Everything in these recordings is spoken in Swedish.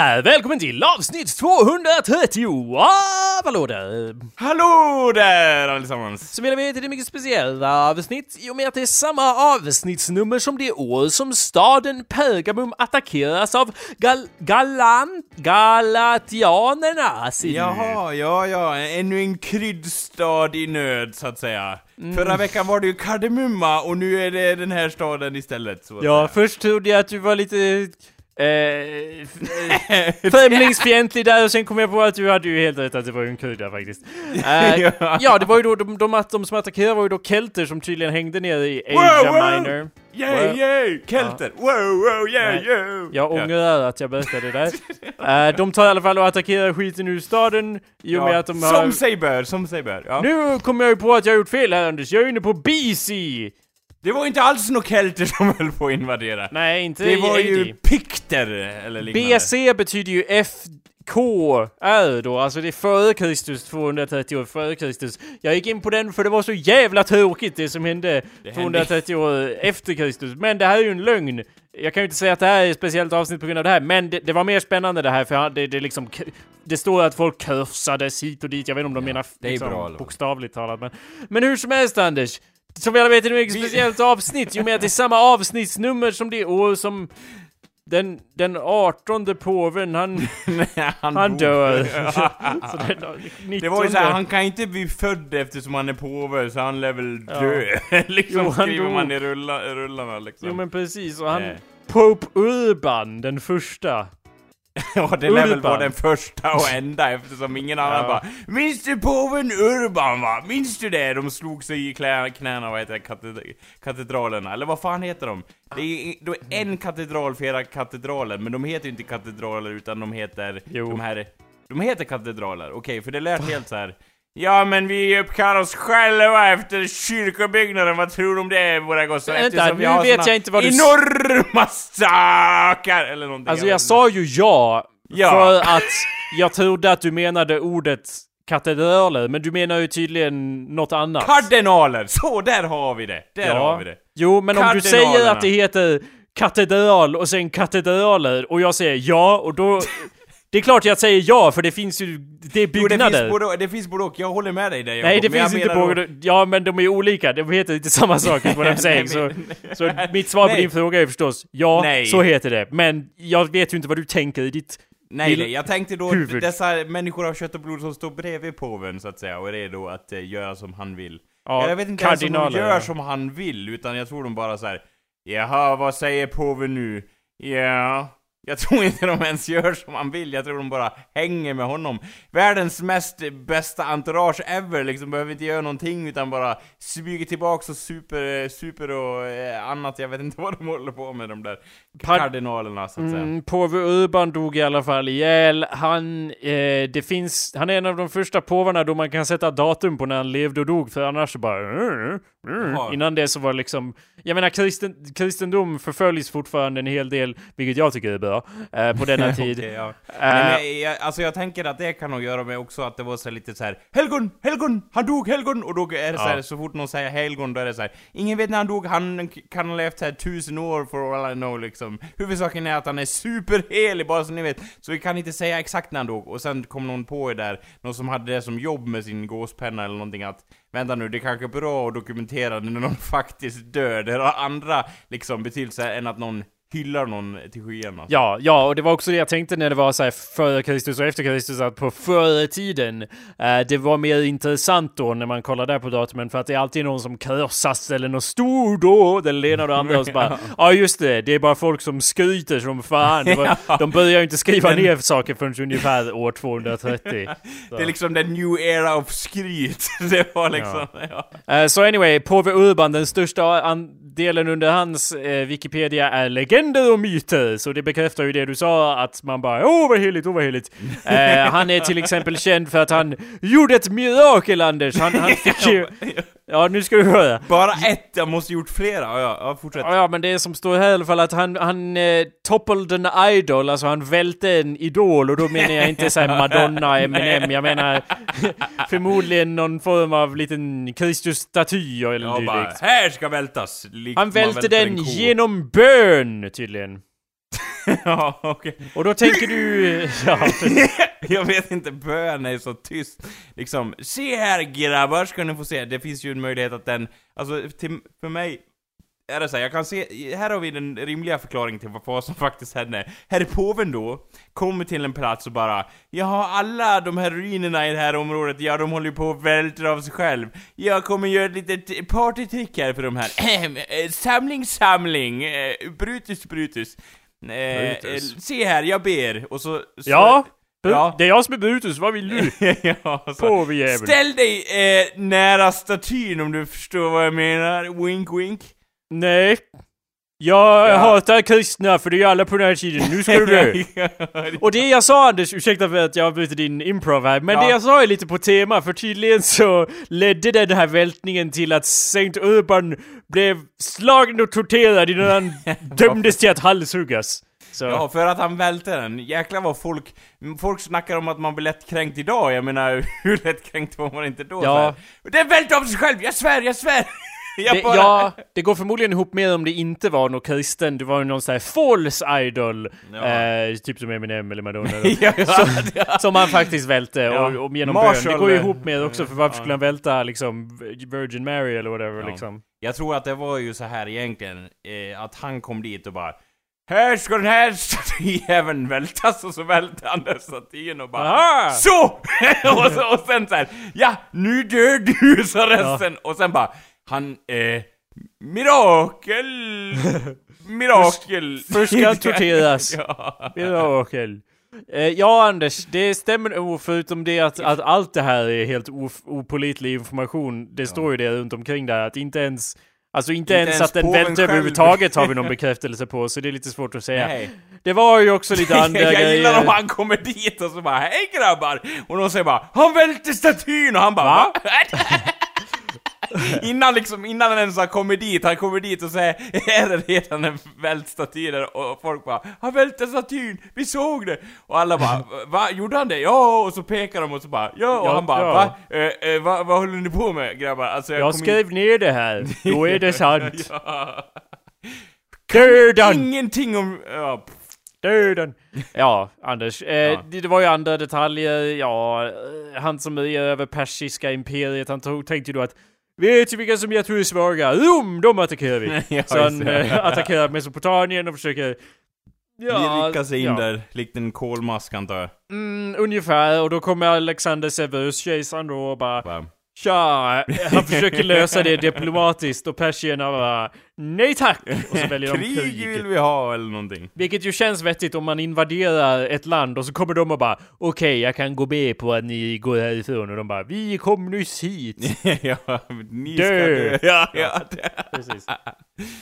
där! Välkommen till avsnitt 230 av Hallå där! Hallå där allesammans! Som vi vet är det mycket speciella avsnitt i och med att det är samma avsnittsnummer som det år som staden Pergamum attackeras av gal galant galatianerna. du. Jaha, ja, ja, ännu en kryddstad i nöd så att säga. Mm. Förra veckan var det ju Kardemumma och nu är det den här staden istället. Så att Ja, säga. först trodde jag att du var lite... Eh, främlingsfientlig där och sen kom jag på att du hade ju helt rätt att det var en krydda faktiskt. Eh, Ja. ja, det var ju då de, de, de som attackerade var ju då kelter som tydligen hängde nere i Asia wow. Minor. Yay, Wow. yay! Kelter! Wow, wow, yeah, Nej. yeah! Jag ångrar att jag berättade det där. Eh, de tar i alla fall och attackerar skiten ur staden i och med att de har... Som sig bör, som sig bör. Ja. Nu kommer jag ju på att jag har gjort fel här Anders, jag är inne på BC! Det var inte alls några kelter som höll på att invadera. Nej, inte det i var AD. ju pikter eller liknande. BC betyder ju FKR då, alltså det är före Kristus, 230 år före Kristus. Jag gick in på den för det var så jävla tråkigt det som hände Det 230 år efter Kristus. Men det här är ju en lögn. Jag kan ju inte säga att det här är ett speciellt avsnitt på grund av det här, men det, det var mer spännande det här för det, det liksom... k- Det står att folk kursades hit och dit, jag vet inte om de menar det är liksom, bra, vad? bokstavligt talat men... Men hur som helst Anders! Som vi alla vet är det ett mycket speciellt avsnitt, i och med att det är samma avsnittsnummer som det år som den, den 18 påven, han, Nej, han, han dör. Ja. så den 19. Det var ju såhär, han kan inte bli född eftersom han är påve, så han lär väl Ja. dö. liksom Jo, han skriver dog. man i rulla, rullarna liksom. Jo men precis, och han... Eh. Pope Urban, den första. Ja, det lär väl vara den första och enda eftersom ingen annan Ja. bara Minns du påven Urban va? Minns du det? De slog sig i knäna, vad heter det, katedra- katedralerna? Eller vad fan heter de? Det är, det är en katedral för era katedraler, men de heter ju inte katedraler utan de heter Jo. de här De heter katedraler, okej, för det lät helt så här. Ja men vi uppkallar oss själva efter kyrkobyggnaden, vad tror du om det våra gossar? Vänta, nu vet jag inte vad du Enorma stakar! Eller någonting. Alltså jag inte. sa ju ja, Ja. för att jag trodde att du menade ordet katedraler, men du menar ju tydligen något annat. Kardinaler! Så, där har vi det! Där har vi det. Jo, men om du säger att det heter katedral och sen katedraler och jag säger ja och då... Det är klart jag säger ja, för det finns ju... Det är Jo, det byggnader. finns, både, det finns både och, jag håller med dig där Nej, Jakob, det men finns inte på... då- Ja, men de är olika. De heter inte samma sak, what I'm saying. Så, Nej, så mitt svar på Nej. din fråga är förstås ja, Nej. så heter det. Men jag vet ju inte vad du tänker i ditt... Nej, nej, jag tänkte då huvud. dessa människor av kött och blod som står bredvid påven så att säga och är redo att eh, göra som han vill. Ja, jag vet inte ens om de gör ja. som han vill, utan jag tror de bara så här. Jaha, vad säger påven nu? Ja... Jag tror inte de ens gör som han vill, jag tror de bara hänger med honom. Världens mest bästa entourage ever, liksom behöver inte göra någonting utan bara smyger tillbaks och super, super och eh, annat, jag vet inte vad de håller på med de där Par- kardinalerna så att säga. Mm, påve Urban dog i alla fall ihjäl. Han, eh, det finns, han är en av de första påvarna då man kan sätta datum på när han levde och dog, för annars så bara... Mm, mm. Jaha. Innan det så var liksom... Jag menar, kristen, kristendom förföljs fortfarande en hel del, vilket jag tycker är bra, eh, på denna tid. Okej, ja. Eh, Men jag, alltså jag tänker att det kan nog göra med också att det var så lite så här Helgon! Helgon! Han dog! Helgon! Och då är det så, här, Ja. så fort någon säger helgon då är det så här Ingen vet när han dog, han kan ha levt här tusen år for all I know liksom Huvudsaken är att han är superhelig bara så ni vet Så vi kan inte säga exakt när han dog Och sen kom någon på er där, någon som hade det som jobb med sin gåspenna eller någonting att Vänta nu, det är kanske är bra att dokumentera när någon faktiskt dör Det har andra liksom betydelser än att någon hyllar någon till skyarna Ja, ja, och det var också det jag tänkte när det var så här före Kristus och efter Kristus, att på förr tiden, eh, det var mer intressant då när man kollar där på datumen, för att det är alltid någon som krossas eller något stordåd eller det ena och det andra och så bara, ja just det, det är bara folk som skryter som fan. Var, De börjar ju inte skriva ner saker förrän ungefär år 230. Så. Det är liksom the new era of skryt. Det var liksom, ja. Eh, Så anyway, påve Urban, den största andelen under hans eh, Wikipedia är legender och myter. Så det bekräftar ju det du sa, att man bara åh vad heligt, åh vad heligt. Eh, han är till exempel känd för att han gjorde ett mirakel Anders. Han, han fick ju... Ja, nu ska du höra. Bara ett, jag måste gjort flera. Ja, ja, ja fortsätt. Ja, ja, men det som står här i alla fall att han, han eh, toppled an idol, alltså han välte en idol och då menar jag inte såhär Madonna, Eminem, jag menar förmodligen någon form av liten Kristus-staty eller Ja, bara, dylikt. här ska vältas! Han välte den genom bön, tydligen. ja, okej. Och då tänker du... Ja, jag vet inte, bön är så tyst. Liksom, se här grabbar ska ni få se. Det finns ju en möjlighet att den, alltså till, för mig är det så här, jag kan se, här har vi den rimliga förklaringen till vad som faktiskt hände. Herr påven då, kommer till en plats och bara Jaha, alla de här ruinerna i det här området, ja de håller ju på att vältra av sig själv. Jag kommer göra ett litet partytrick här för de här. Eh, samling, samling! Eh, Brutus, Brutus. Eh, Brutus. eh, se här, jag ber. Och så... så ja, Ja. det är jag som är Brutus, vad vill du? ja. Påvejävel. Ställ dig eh, nära statyn om du förstår vad jag menar. Wink, wink. Nej. Jag Ja. hatar kristna för det är alla på den här tiden, nu ska du dö. Och det jag sa Anders, ursäkta för att jag avbryter din improv här, men Ja. det jag sa är lite på tema, för tydligen så ledde den här vältningen till att Saint Urban blev slagen och torterad innan han dömdes till att halshuggas. Så. Ja, för att han välte den. Jäklar vad folk... Folk snackar om att man blir lättkränkt idag. Jag menar, hur lättkränkt var man inte då? Ja. Den välte av sig själv! Jag svär, jag svär! Det, bara... ja, det går förmodligen ihop med om det inte var någon kristen, det var någon sån här false idol, Ja. eh, typ som Eminem eller Madonna. ja, ja, ja. Som han faktiskt välte Ja. och, och genom Marshall, bön. Det går ju ihop med också, för varför ja. skulle han välta liksom Virgin Mary eller whatever Ja. liksom? Jag tror att det var ju så här egentligen, eh, att han kom dit och bara här ska den här statyjäveln vältas och så välte han den statyn och bara Aha! Så! och, så och sen så här, ja nu dör du sa resten och sen bara han eh, mirakel mirakel Först ska han torteras. ja. Mirakel. Eh, ja Anders, det stämmer nog förutom det att, att allt det här är helt of, opålitlig information. Det står ju det runt omkring där att inte ens Alltså inte, Inte ens, ens att den välte överhuvudtaget har vi någon bekräftelse på, så det är lite svårt att säga. Nej. Det var ju också lite andra jag grejer. gillar om han kommer dit och så bara 'Hej grabbar!' Och de säger bara 'Han välte statyn!' och han bara Va? Va? innan liksom, innan han ens har kommit dit, han kommer dit och säger 'Är det redan en vält staty där?' Och folk bara 'Han välte statyn! Vi såg det!' Och alla bara 'Va? Gjorde han det?' 'Ja!' Och så pekar de och så bara 'Ja!' Och Ja, han bara ja. 'Va? Eh, eh, va? Vad håller ni på med grabbar?' Alltså jag, Jag skrev ner det här, då är det sant. in... ja. Döden! Ingenting om... Ja. Döden! Ja, Anders. Eh, Ja. Det, det var ju andra detaljer. Ja, eh, han som är över persiska imperiet, han tog, tänkte ju då att Vet du vilka som jag tror är svaga? Rom! De attackerar vi! Ja, Så han eh, attackerar Mesopotamien och försöker... Vi lyckas in ja. där, likt en kolmask antar jag. Mm, ungefär, och då kommer Alexander Severus, kejsaren då och bara Bara, Tja! Han försöker lösa det diplomatiskt och persierna bara Nej tack! Och så väljer de Krig krig. vill vi ha eller någonting. Vilket ju känns vettigt om man invaderar ett land och så kommer de och bara Okej, jag kan gå med på att ni går härifrån och de bara Vi kom nyss hit! ja, ni Dö. ska dö. Ja, ja. Precis.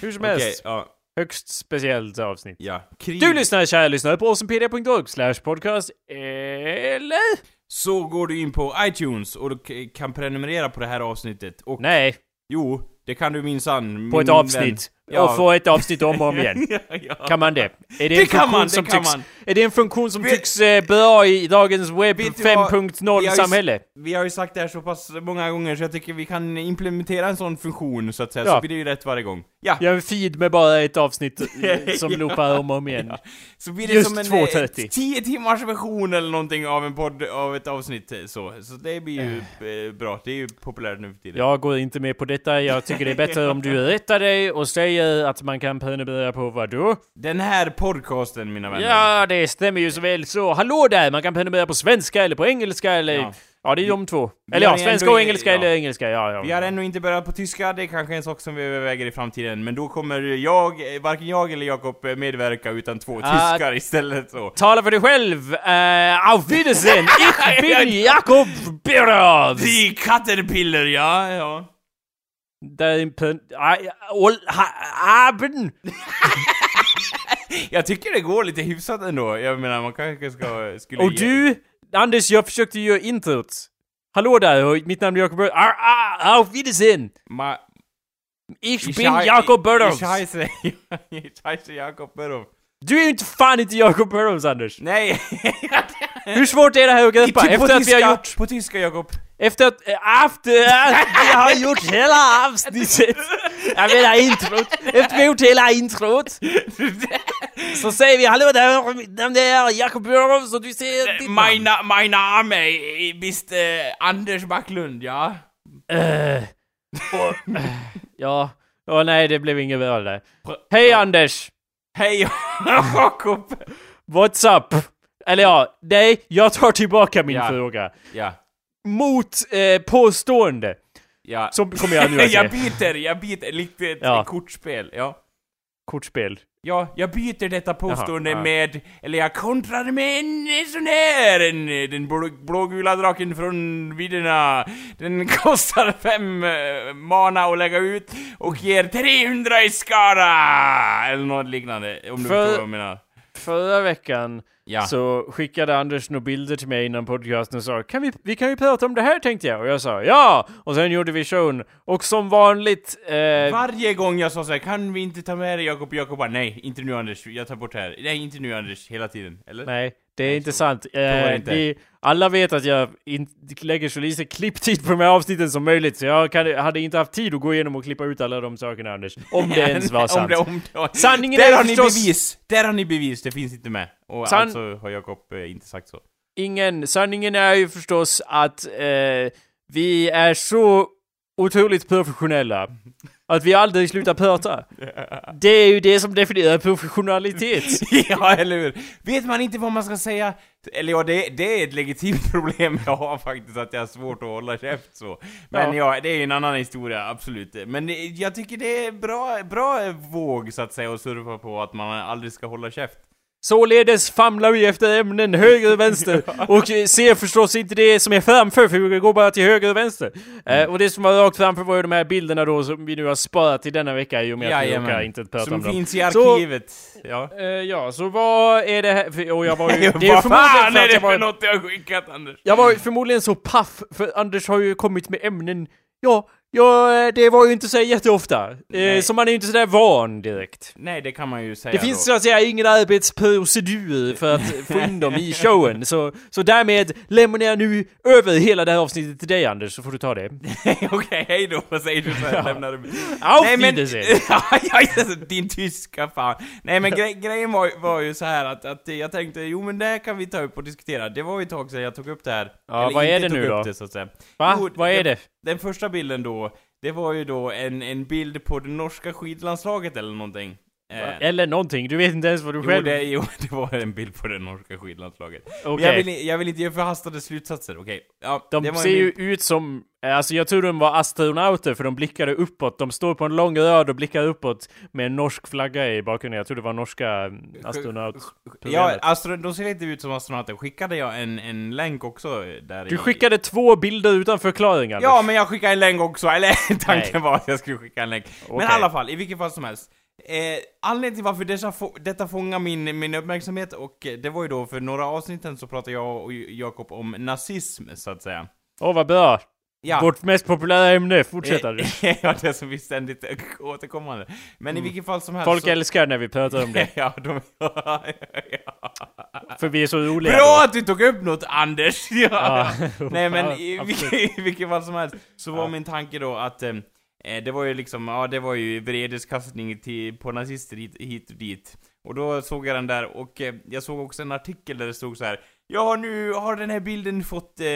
Hur som helst, ja. högst speciellt avsnitt. ja. Krig. Du lyssnar, kära lyssnare, på awesomepedia.org slash podcast, eller? Så går du in på iTunes och du kan prenumerera på det här avsnittet. Och Nej, jo, det kan du minsann. på ett avsnitt. Ja. Och få ett avsnitt om och om igen. ja. Kan man det? Är det, Det en kan funktion man, det som kan tycks, man. Är det en funktion som Vet- tycks eh, bra i dagens webb Vet du vad? 5.0 Vi har ju- samhälle? Vi har ju sagt det här så pass många gånger så jag tycker vi kan implementera en sån funktion så att säga, Ja. så blir det ju rätt varje gång. Ja, Jag en feed med bara ett avsnitt eh, som loopar om och om igen. Så blir det Just som en 2.30. eh, 10 timmars version eller någonting av en podd, av ett avsnitt eh, så. Så det blir ju bra, det är ju populärt nu för tiden. Jag går inte med på detta. Jag tycker det är bättre om du rättar dig och säger att man kan prenumerera på vad då? Den här podcasten mina vänner. Ja, det stämmer ju så väl så. Hallå där! Man kan prenumerera på svenska eller på engelska eller... Ja. Ja, det är de två. Vi Eller ja, ju svenska och engelska ja. eller engelska. Ja, ja. Vi har ännu inte börjat på tyska, det är kanske en sak som vi överväger i framtiden, men då kommer jag, varken jag eller Jakob medverka utan två Ah. tyskar istället så. Tala för dig själv! Uh, auf Wiedersehen! Ich bin Jakob Birov! Die Caterpillar, ja, ja. Där är en pen... Aj, ol- ha- Haben! Jag tycker det går lite hyfsat ändå, jag menar man kanske ska, skulle Och du, Anders, jag försökte göra introt. Hallå där, mitt namn är Jakob ah, Auf Wiedersehen! Ma- Ich Ich bin Jakob Birov! Ich heiße, ich heiße Jakob Birov. Du är ju inte fan inte Jakob Burrows, Anders! Nej! Hur svårt är det här att greppa? På Efter att vi har gjort... På tyska Jakob. Efter att, eh, efter att vi har gjort hela avsnittet, jag menar introt, efter vi har gjort hela introt, så säger vi hallå där, där är Jakob Björn, så du ser ditt namn. Mina, mina namn är Mr Anders Backlund, ja. Eh, och, eh, ja, åh nej det blev inget bra där. Hej Anders! Hej Jakob! What's up? Eller ja, nej, jag tar tillbaka min Ja. fråga. Ja, Mot eh, påstående. ja. Så kommer jag nu att jag säga. byter, jag byter, likt ett Ja. kortspel, ja. Kortspel. Ja, jag byter detta påstående Jaha, ja. med, eller jag kontrar med en sån här, en, den blå, blågula draken från vidderna. Den kostar fem eh, mana att lägga ut och ger 300 i skada! Eller något liknande, om du För- förstår vad jag menar. Förra veckan Ja. så skickade Anders några bilder till mig innan podcasten och sa kan vi, vi kan ju prata om det här tänkte jag. Och jag sa ja! Och sen gjorde vi showen. Och som vanligt, eh, Varje gång jag sa såhär, kan vi inte ta med dig Jakob? Jakob bara, nej, inte nu Anders, jag tar bort det här. Nej, inte nu Anders, hela tiden. Eller? nej, det är Nej, inte så- sant. var det Eh, inte. vi, alla vet att jag in, lägger så lite klipptid på de här avsnitten som möjligt, så jag kan, hade inte haft tid att gå igenom och klippa ut alla de sakerna Anders. Om det ens var sant. om det, om det, Sanningen Där är har ni förstås- bevis! Där har ni bevis, det finns inte med. Och San- alltså har Jakob eh, inte sagt så. Ingen, sanningen är ju förstås att eh, vi är så otroligt professionella att vi aldrig slutar prata. Det är ju det som definierar professionalitet. ja, eller hur? Vet man inte vad man ska säga? Eller ja, det, det är ett legitimt problem jag har faktiskt, att jag har svårt att hålla käft så. Men ja, det är ju en annan historia, absolut. Men det, jag tycker det är bra, bra våg, så att säga, att surfa på att man aldrig ska hålla käft. Således famlar vi efter ämnen höger och vänster och eh, ser förstås inte det som är framför för vi går bara till höger och vänster. Eh, och det som var rakt framför var ju de här bilderna då som vi nu har sparat till denna vecka i och med att vi råkar inte prata om Som dem. finns i Så- arkivet. Ja. Eh, ja, så vad är det här? För, och jag var ju... Det är vad förmodligen fan för är det jag var för något jag skickat, Anders? Jag var förmodligen så paff, för Anders har ju kommit med ämnen, ja, ja, eh, det var ju inte så jätteofta. Eh, Nej. så man är ju inte sådär van direkt. Nej, det kan man ju säga Det finns då. så att säga ingen arbetsprocedur för att få in dem i showen, så, så därmed lämnar jag nu över hela det här avsnittet till dig Anders, så får du ta det. Okej, hej då, vad säger du så här, lämnar du Auf Nej men, ja, ja, din tyska fan. Nej men grej, grejen var, var ju så här att, att jag tänkte, jo men det här kan vi ta upp och diskutera. Det var ju ett tag sedan jag tog upp det här. Ja, vad är det nu då? Det, så att säga. Va? Jo, Vad är det? Den första bilden då, det var ju då en, en bild på det norska skidlandslaget eller någonting. Eh, Eller någonting, du vet inte ens vad du Jo själv... det, jo, det var en bild på det norska skidlandslaget. Men Okej. Jag, vill, jag vill inte ge förhastade slutsatser, okej? Ja, De ser ju ut som, alltså jag tror de var astronauter för de blickade uppåt. De står på en lång rad och blickar uppåt med en norsk flagga i bakgrunden. Jag tror det var norska mm, astronaut. Ja, astro, de ser inte ut som astronauter. Skickade jag en, en länk också där Du i- skickade två bilder utan förklaring Anders. Ja, men jag skickade en länk också, eller tanken Nej. var att jag skulle skicka en länk. Men Okej. i alla fall, i vilket fall som helst. Eh, anledningen till varför dessa få, detta fångar min, min uppmärksamhet, och eh, det var ju då för några avsnitten så pratade jag och Jakob om nazism, så att säga. Åh vad bra! Ja. Vårt mest populära ämne, fortsätt Anders. Eh, ja, det som vi ständigt återkommande. Men i vilket fall som helst Folk så... älskar när vi pratar om det. ja, de... ja. För vi är så roliga Bra då. att du tog upp något, Anders! Ja. Nej men i, vilket, i vilket fall som helst, så var min tanke då att eh, det var ju liksom, ja det var ju vredeskastning till, på nazister hit, hit och dit. Och då såg jag den där, och eh, jag såg också en artikel där det stod så här. Ja, nu har den här bilden fått, eh,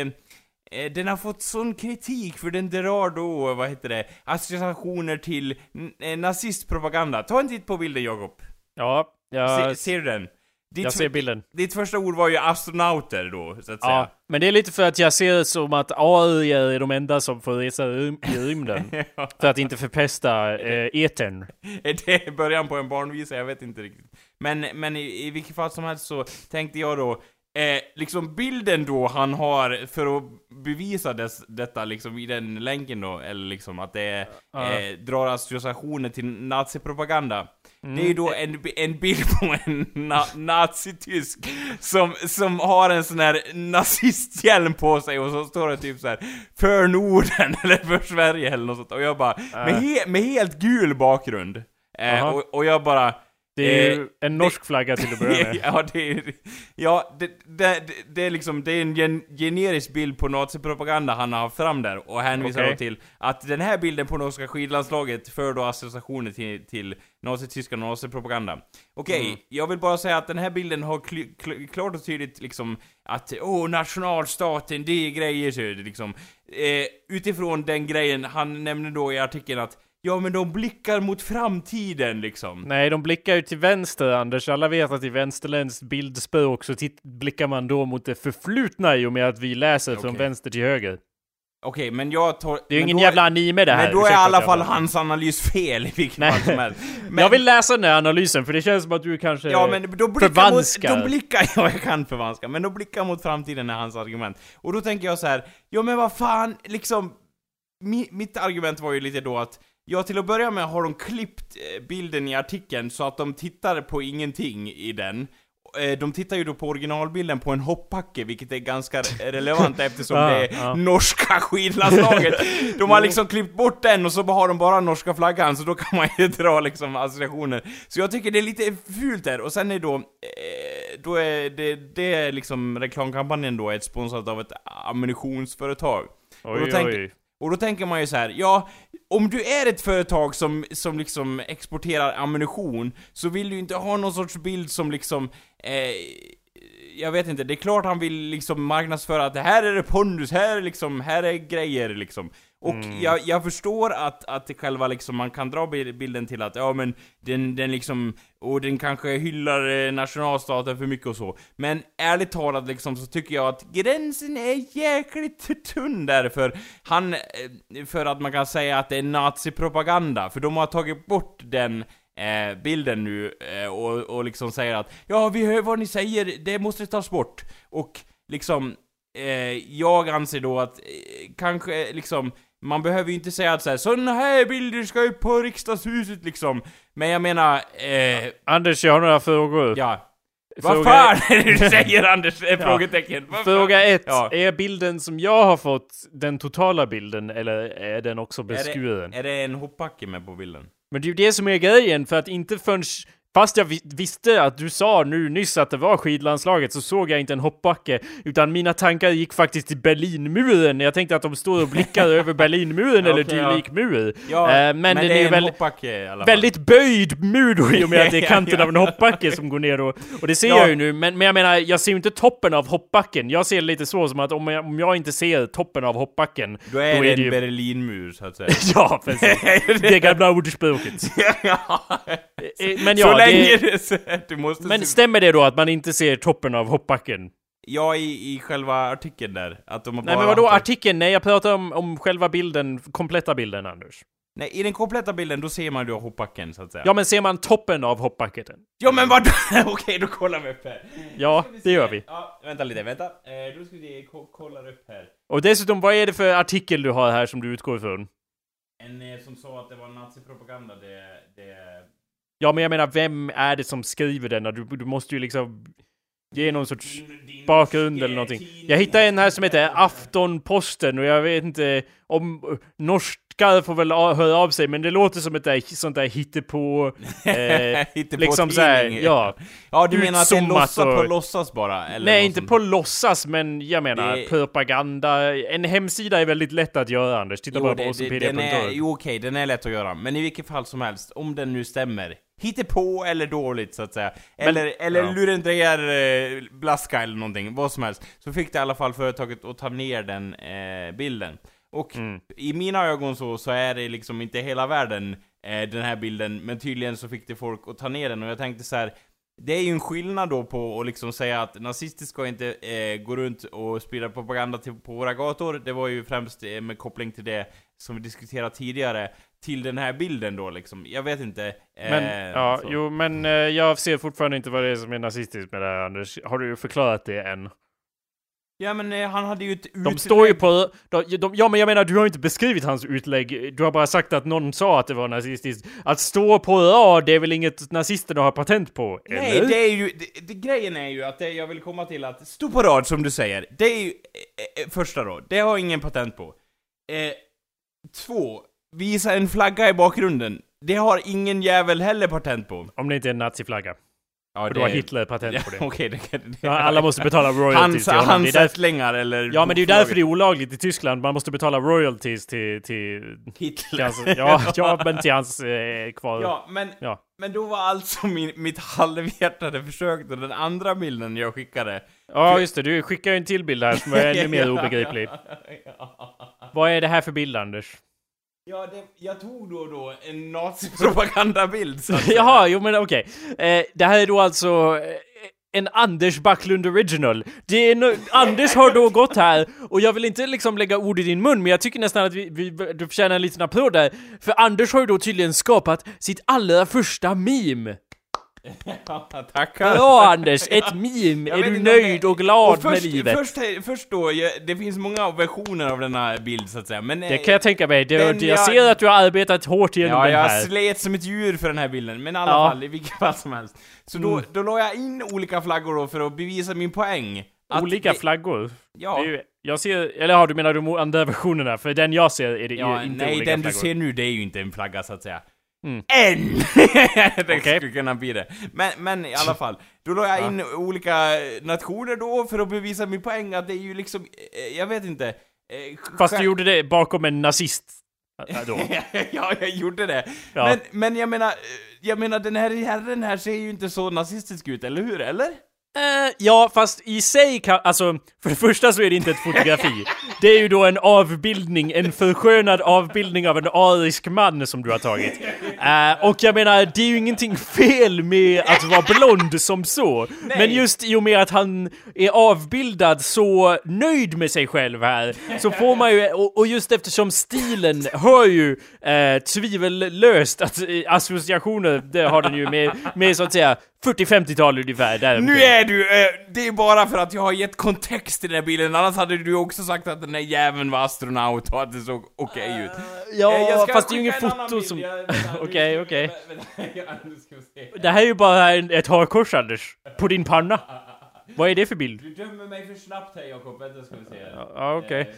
eh, den har fått sån kritik för den drar då, vad heter det, associationer till eh, nazistpropaganda. Ta en titt på bilden Jakob. Ja, Se, jag, ser du den? Ditt, jag ser bilden. ditt första ord var ju astronauter då, så att säga. Ja, men det är lite för att jag ser det som att AI är de enda som får resa i rym- i rymden. Ja. För att inte förpesta eh, etern. Är det början på en barnvisa? Jag vet inte riktigt. Men, men i, i vilket fall som helst så tänkte jag då, eh, liksom bilden då han har för att bevisa dess, detta liksom i den länken då, eller liksom att det Ja. eh, drar associationer till nazipropaganda. Mm. Det är ju då en, en bild på en na nazitysk som, som har en sån här nazisthjälm på sig och så står det typ så här för Norden eller för Sverige eller något sånt och jag bara, med, he med helt gul bakgrund. Eh, och, och jag bara, Det är Eh, ju en norsk flagga till att börja med. ja, det är, ja det, det, det, det är liksom, det är en gen, generisk bild på nazipropaganda han har haft fram där, och hänvisar Okej. då till att den här bilden på norska skidlandslaget för då associationer till, till Nazityskland och nazipropaganda. Okej, Mm. jag vill bara säga att den här bilden har kl, kl, klart och tydligt liksom att åh, nationalstaten, det är grejer så är det liksom. Eh, utifrån den grejen, han nämner då i artikeln att Ja men de blickar mot framtiden liksom. Nej, de blickar ju till vänster, Anders. Alla vet att i vänsterländskt bildspråk så blickar man då mot det förflutna i och med att vi läser från Okej. vänster till höger. Okej, men jag tar... Det är ju ingen då- jävla anime det här. Men då är i alla fall hans analys fel i vilket fall som helst. Men, Jag vill läsa den här analysen, för det känns som att du kanske Ja men då blickar mot, förvanskar. de blickar, ja jag kan förvanska, men de blickar mot framtiden är hans argument. Och då tänker jag så här, ja men vad fan, liksom, mi, mitt argument var ju lite då att Ja, till att börja med har de klippt eh, bilden i artikeln så att de tittar på ingenting i den. Eh, De tittar ju då på originalbilden på en hoppbacke, vilket är ganska re- relevant eftersom Ja, det är ja. norska skidlandslaget. De har liksom klippt bort den och så har de bara norska flaggan, så då kan man ju dra liksom associationer. Så jag tycker det är lite fult där, och sen är då, eh, då är det, det är liksom reklamkampanjen då är sponsrat av ett ammunitionsföretag. och då Oj, tänker- oj. Och då tänker man ju så här, ja, om du är ett företag som, som liksom exporterar ammunition, så vill du ju inte ha någon sorts bild som liksom, eh, jag vet inte, det är klart han vill liksom marknadsföra att det här är det pondus, här är liksom, här är grejer liksom. Och jag, jag förstår att, att det själva liksom, man kan dra bil- bilden till att, ja men, den, den liksom, och den kanske hyllar eh, nationalstaten för mycket och så. Men ärligt talat liksom, så tycker jag att gränsen är jäkligt tunn där för han, eh, för att man kan säga att det är nazipropaganda, för de har tagit bort den eh, bilden nu eh, och, och liksom säger att ja, vi hör vad ni säger, det måste tas bort. Och liksom, eh, jag anser då att eh, kanske liksom, man behöver ju inte säga att så här, såna här bilder ska upp på riksdagshuset liksom. Men jag menar, eh, Anders, jag har några frågor. ja. Vad fan är det du säger Anders? Är frågetecken. Fråga ett. Ja. Är bilden som jag har fått den totala bilden, eller är den också beskuren? Är det en hoppbacke med på bilden? Men det är ju det som är grejen, för att inte förrän... Fast jag vi- visste att du sa nu nyss att det var skidlandslaget så såg jag inte en hoppbacke, utan mina tankar gick faktiskt till Berlinmuren. Jag tänkte att de står och blickar över Berlinmuren eller ja. dylik mur. Ja, Eh, men, men det är en väl, hoppbacke väldigt böjd mur då i och med att det är Ja, kanten ja, av en hoppbacke som går ner och, och det ser Ja. jag ju nu, men, men jag menar, jag ser ju inte toppen av hoppbacken. Jag ser det lite så som att om jag, om jag inte ser toppen av hoppbacken, Då är, då det är en det ju... Berlinmur, så att säga. Ja, precis. Det gamla ordspråket. ja. Eh, Men ja, länge det, att du måste men se- stämmer det då att man inte ser toppen av hoppbacken? Ja, i, i själva artikeln där. Att de har Nej bara men vadå haft- artikeln? Nej jag pratar om, om själva bilden, kompletta bilden Anders. Nej, i den kompletta bilden, då ser man ju hoppbacken, så att säga. Ja men ser man toppen av hoppbacken? Ja men vadå? Okej, då kollar vi upp här. Ja, det gör vi. Ja, vänta lite, vänta. Eh, då ska vi ko- kolla upp här. Och dessutom, vad är det för artikel du har här som du utgår ifrån? En eh, som sa att det var nazipropaganda, det... Ja men jag menar, vem är det som skriver den? Du, du måste ju liksom ge någon sorts bakgrund eller någonting. Jag hittade en här som heter Aftonposten och jag vet inte om norskar får väl höra av sig men det låter som ett där, sånt där hittepå... Eh, Hittepå liksom såhär, tidning. ja. Ja, du menar att det låtsas på låtsas bara? Eller Nej, inte sånt? på låtsas, men jag menar Det- propaganda. En hemsida är väldigt lätt att göra, Anders. Titta Jo, bara på Wikipedia.org. jo okej, den är lätt att göra. Men i vilket fall som helst, om den nu stämmer. På eller dåligt så att säga. Eller, eller ja. lurendrejar eh, blaska eller någonting, vad som helst. Så fick det i alla fall företaget att ta ner den eh, bilden. Och Mm. i mina ögon så, så är det liksom inte hela världen eh, den här bilden, men tydligen så fick det folk att ta ner den och jag tänkte så här. Det är ju en skillnad då på att liksom säga att nazister ska inte eh, gå runt och sprida propaganda till, på våra gator. Det var ju främst eh, med koppling till det som vi diskuterade tidigare, till den här bilden då liksom. Jag vet inte. Eh, Men, ja, så. jo, men eh, jag ser fortfarande inte vad det är som är nazistiskt med det här, Anders. Har du förklarat det än? Ja men eh, han hade ju ett De står ju på... De, de, ja, men jag menar, du har inte beskrivit hans utlägg. Du har bara sagt att någon sa att det var nazistiskt. Att stå på rad, det är väl inget nazisterna har patent på? Nej, eller? det är ju, det, det, grejen är ju att det jag vill komma till att stå på rad som du säger, det är ju eh, eh, första då, det har ingen patent på. Eh, två, visa en flagga i bakgrunden. Det har ingen jävel heller patent på. Om det inte är en naziflagga. Ja, För då har Hitler patent på det. Okej, det, det, det, Ja, alla måste betala royalties Hans, till honom. Det hans är därför, eller... ja, men det är ju därför det är olagligt i Tyskland. Man måste betala royalties till... till, till Hitler. hans, ja, ja, men till hans eh, kvar... Ja, men, Ja. men då var alltså min, mitt halvhjärtade försök då den andra bilden jag skickade. Ja, just det. Du skickar ju en till bild här som är ännu mer obegriplig. Vad är det här för bild, Anders? Ja, det, jag tog då och då en nazipropagandabild. så att. Jaha, jo men okej. Eh, det här är då alltså eh, en Anders Backlund original. Det är no Anders har då gått här, och jag vill inte liksom lägga ord i din mun, men jag tycker nästan att vi, vi, du förtjänar en liten applåd där. För Anders har ju då tydligen skapat sitt allra första meme. Ja, tackar. Bra Anders, ett meme! Jag är du nöjd och glad och först, med livet? Först, först då, jag, det finns många versioner av denna bild så att säga, men... det kan jag tänka mig. Det, den jag jag- ser att du har arbetat hårt genom Ja, den jag här. slet som ett djur för den här bilden, men i alla Ja. fall, i vilket fall som helst. Så då, Mm. då la jag in olika flaggor då för att bevisa min poäng. Olika det- flaggor. Ja. Ju, jag ser, eller ja, du menar de andra versionerna? För den jag ser är det Ja, ju inte nej, olika den flaggor. du ser nu, det är ju inte en flagga så att säga. Mm. En! det Okej. skulle kunna bli det. Men, men i alla fall, då la jag Ja. in olika nationer då för att bevisa min poäng att det är ju liksom, eh, jag vet inte. eh, Fast du gjorde det bakom en nazist. Då. ja, jag gjorde det. Ja. Men, men jag menar, eh, jag menar den här herren här ser ju inte så nazistisk ut, eller hur? Eller? Eh, ja, fast i sig kan, alltså, för det första så är det inte ett fotografi. Det är ju då en avbildning, en förskönad avbildning av en arisk man som du har tagit. Eh, och jag menar, det är ju ingenting fel med att vara blond som så. Men just i och med att han är avbildad så nöjd med sig själv här, så får man ju, och, och just eftersom stilen hör ju eh, tvivellöst att eh, associationer, det har den ju med, med så att säga 40-50-tal ungefär. Där Nu är du, eh, det är bara för att jag har gett kontext till den här bilden, annars hade du också sagt att den här jäveln var astronaut och att det såg okej ut. Ja, Eh, jag ska fast det är ju ingen annan foto som... Okej, okej. Det här är ju bara en, ett hakkors Anders. På din panna. Vad är det för bild? Du dömer mig för snabbt här Jakob, vänta ska vi se. Ja, okej.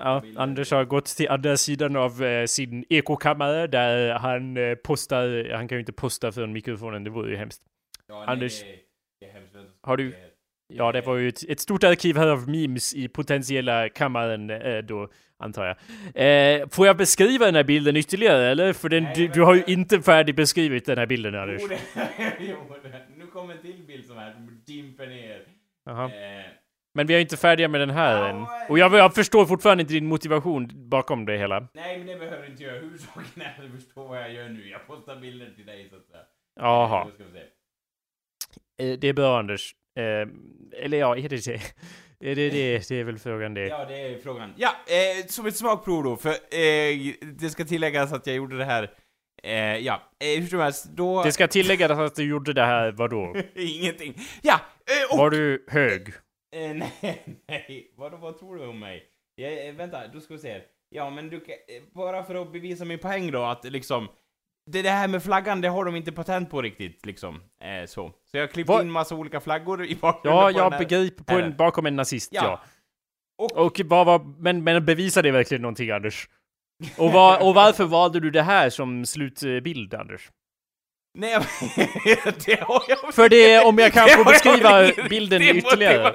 Eh? Anders har gått till andra sidan av eh, sin ekokammare där han eh, postar, han kan ju inte posta från mikrofonen, det vore ju hemskt. Ja, nej, Anders. det är- det är hemskt. Vänta, ska Har du-. Ja, det var ju ett, ett stort arkiv här av memes i potentiella kammaren eh, då, antar jag. Eh, får jag beskriva den här bilden ytterligare eller? För den, Nej, du, du har ju inte färdigbeskrivit den här bilden Anders. Jo, det- Nu kommer en till bild som här, som dimper ner. Eh, Men vi är inte färdiga med den här Ja, än. eh. Och jag, jag förstår fortfarande inte din motivation bakom det hela. nej, men det behöver du inte göra. Huvudsaken är att du förstår vad jag gör nu. Jag postar bilder till dig så att säga. Jaha. Eh, Då ska vi se. Eh, Det är bra Anders. Eh, eller ja, är det det? Är det det? Det är väl frågan det. Ja, det är frågan. Ja, eh, som ett smakprov då, för eh, det ska tilläggas att jag gjorde det här Eh, ja, eh, hur som helst, då... Det ska tilläggas att du gjorde det här, vadå? Ingenting. Ja, eh, och... Var du hög? Eh, nej, nej. Vad, vad tror du om mig? Ja, eh, vänta, då ska vi se. Ja, men du kan, eh, bara för att bevisa min poäng då, att liksom... Det, det här med flaggan, det har de inte patent på riktigt, liksom. Eh, så. Så jag klippte Vad- in massa olika flaggor i bakgrunden Ja, på jag begriper på en, bakom en nazist, ja. Ja. Och, och vad var, men, men bevisar det verkligen någonting, Anders? Och, vad, och varför valde du det här som slutbild, Anders? Nej, det har jag För det, om jag kan få beskriva ingen bilden ytterligare.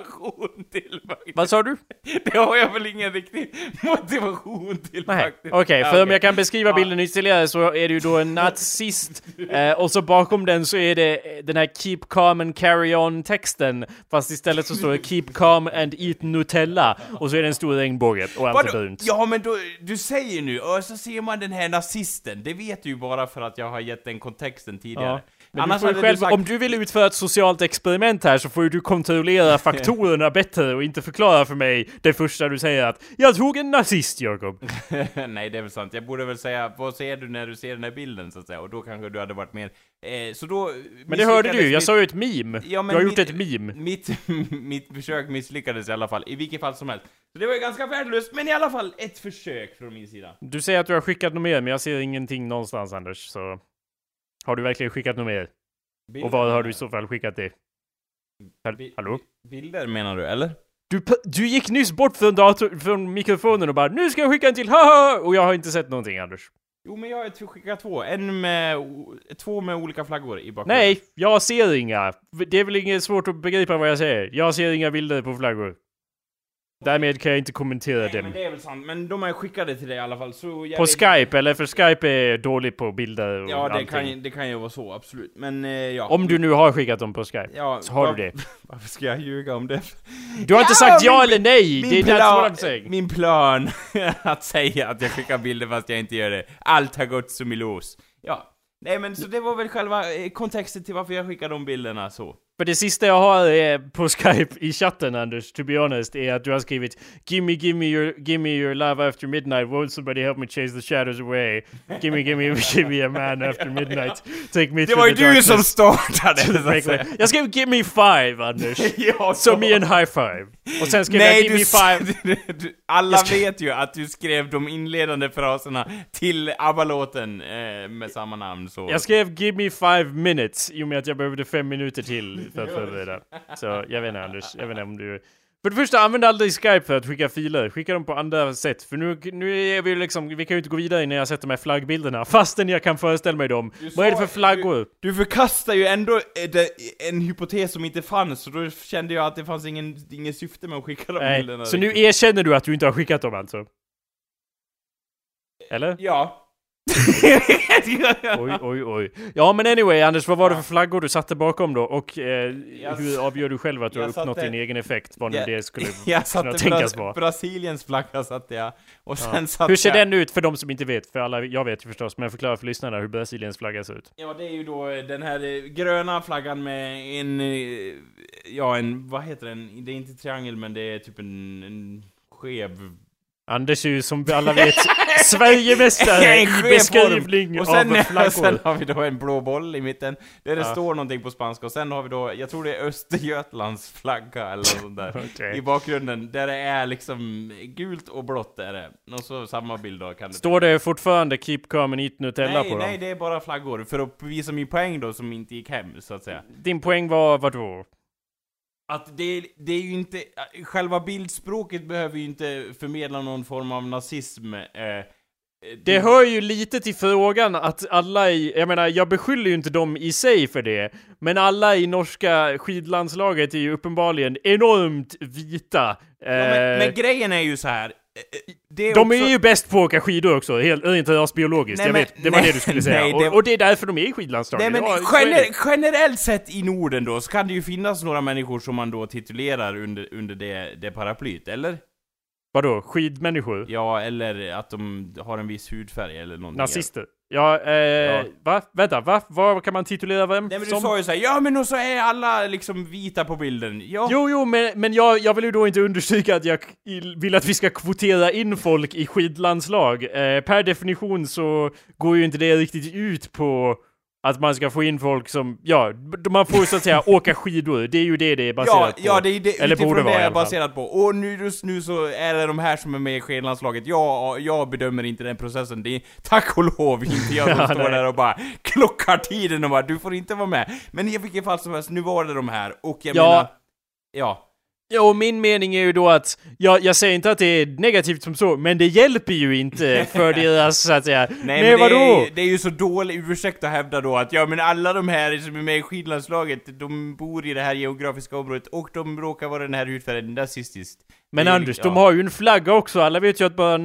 till. Vad sa du? Det har jag väl ingen riktig motivation till Nej, faktiskt. okej, Ja, för om okej. jag kan beskriva Ja. bilden ytterligare så är det ju då en nazist eh, och så bakom den så är det eh, den här Keep calm and carry on texten fast istället så står det Keep calm and eat Nutella och så är det en stor regnbåge och allt är brunt. Ja men då, du säger nu, och så ser man den här nazisten, det vet du ju bara för att jag har gett den kontexten tidigare. Ja. Annars du själv, du sagt... om du vill utföra ett socialt experiment här så får ju du kontrollera faktorerna bättre och inte förklara för mig det första du säger att jag tog en nazist, Jakob. Nej, det är väl sant. Jag borde väl säga, vad ser du när du ser den här bilden så att säga? Och då kanske du hade varit mer... Eh, så då... Men det hörde du, jag sa ju ett meme. Ja, men har mitt- gjort ett meme. Mitt, mitt försök misslyckades i alla fall, i vilket fall som helst. Så det var ju ganska värdelöst, men i alla fall ett försök från min sida. Du säger att du har skickat något mer, men jag ser ingenting någonstans, Anders, så... Har du verkligen skickat något mer? Och vad har du i så fall skickat det? Hall- Hallå? Bilder menar du, eller? Du, du gick nyss bort från, dator, från mikrofonen och bara 'Nu ska jag skicka en till, haha!' Och jag har inte sett någonting, Anders. Jo, men jag har skickat två. En med... Två med olika flaggor i bakgrunden. Nej, jag ser inga. Det är väl inget svårt att begripa vad jag säger. Jag ser inga bilder på flaggor. Därmed kan jag inte kommentera Nej, dem. men det är väl sant. Men de är skickade till dig i alla fall, så jag På Skype, eller? För Skype är dålig på bilder och Ja, det allting. kan, ju- det kan ju vara så, absolut. Men, eh, ja. Om du nu har skickat dem på Skype, Ja, så har va- du det. Varför ska jag ljuga om det? Du har inte Ja, sagt ja eller nej! Det är that's what I'm saying. min plan att säga att jag skickar bilder fast jag inte gör det. Allt har gått som i lås. Ja. Nej men så det var väl själva eh, kontexten till varför jag skickade de bilderna så. För det sista jag har är på Skype i chatten Anders, to be honest, är att du har skrivit Gimme, gimme your, gimme your love after midnight, won't somebody help me chase the shadows away? Gimme, gimme, gimme a man after midnight, take me Det var ju du som startade! to the så att break säga. away." Jag skrev Gimme five Anders! Ja, Som i en high five. Och sen skrev Nej, jag Gimme five. alla ska- vet ju att du skrev de inledande fraserna till ABBA-låten eh, med samma namn så. Jag skrev Give me five minutes i och med att jag behövde fem minuter till för att förbereda. Så jag vet inte Anders, jag vet inte om du... För det första, använd aldrig Skype för att skicka filer. Skicka dem på andra sätt. För nu, nu är vi liksom, vi kan ju inte gå vidare innan jag sett de här flaggbilderna. Fastän jag kan föreställa mig dem. Vad är det för flaggor? Du förkastar ju ändå eh, en hypotes som inte fanns, så då kände jag att det fanns ingen, ingen syfte med att skicka de Nej, bilderna. så nu erkänner du att du inte har skickat dem alltså? Eller? Ja. Oj, oj, oj. Ja men anyway Anders, vad var det för flaggor du satte bakom då? Och eh, Jag hur avgör du själv att du har uppnått satte- din egen effekt? Vad nu Jag- det skulle Jag kunna satte tänkas vara. Brasiliens flagga satte jag, och sen Ja. satte Hur ser jag... den ut för de som inte vet? För alla, jag vet ju förstås, men förklara för lyssnarna hur Brasiliens flagga ser ut. Ja, det är ju då eh, den här eh, gröna flaggan med en... eh, Ja, en... Vad heter den? Det är inte triangel, men det är typ en... en skev... Anders är ju som alla vet Sverigemästare i beskrivning Och sen, av flaggor. sen har vi då en blå boll i mitten, där det Ja. står någonting på spanska, och sen har vi då, jag tror det är Östergötlands flagga eller sånt där. Okej. I bakgrunden, där det är liksom gult och blått är det. Och så samma bild då kan det Står det fortfarande Keep calm and eat Nutella Nej, på nej, dem? det är bara flaggor, för att bevisa min poäng då som inte gick hem, så att säga. Din poäng var vadå? Att det, det är ju inte, själva bildspråket behöver ju inte förmedla någon form av nazism. Eh, Det hör ju lite till frågan att alla i, jag menar jag beskyller ju inte dem i sig för det, men alla i norska skidlandslaget är ju uppenbarligen enormt vita. Ja, men, Eh, men grejen är ju så här. Är de också, är ju bäst på att åka skidor också, helt rent rasbiologiskt. Nej, jag men- vet, det var nej, det du skulle säga. nej, det- och, och det är därför de är i skidlandslaget. Nej men Ja, gener, generellt sett i Norden då, så kan det ju finnas några människor som man då titulerar under, under det, det paraplyt, eller? Vadå? Skidmänniskor? Ja, eller att de har en viss hudfärg eller någonting. Nazister? Ja, eh, Ja. va? Vänta, va? Vad kan man titulera vem Nej men du som? sa ju såhär, ja men och så är alla liksom vita på bilden. Ja, Jo, jo, men, men jag, jag vill ju då inte understryka att jag vill att vi ska kvotera in folk i skidlandslag. Eh, per definition så går ju inte det riktigt ut på att man ska få in folk som, ja, man får så att säga åka skidor. Det är ju det det är baserat ja, på. ja det är det Eller borde vara det är baserat på. Och nu, just nu så är det de här som är med i skidlandslaget. Jag, jag bedömer inte den processen. Det är tack och lov inte jag som Ja, står nej. där och bara klockar tiden och bara du får inte vara med. Men i vilket fall som helst, nu var det de här. Och jag Ja. menar... Ja. Ja, och min mening är ju då att, jag, jag säger inte att det är negativt som så, men det hjälper ju inte för deras, så att säga. Nej, men det vadå? är, det är ju så dålig ursäkt att hävda då att ja men alla de här som är med i skidlandslaget, de bor i det här geografiska området och de råkar vara den här hudfärgen nazistiskt. Men Det Anders, ja. de har ju en flagga också. Alla vet ju att bara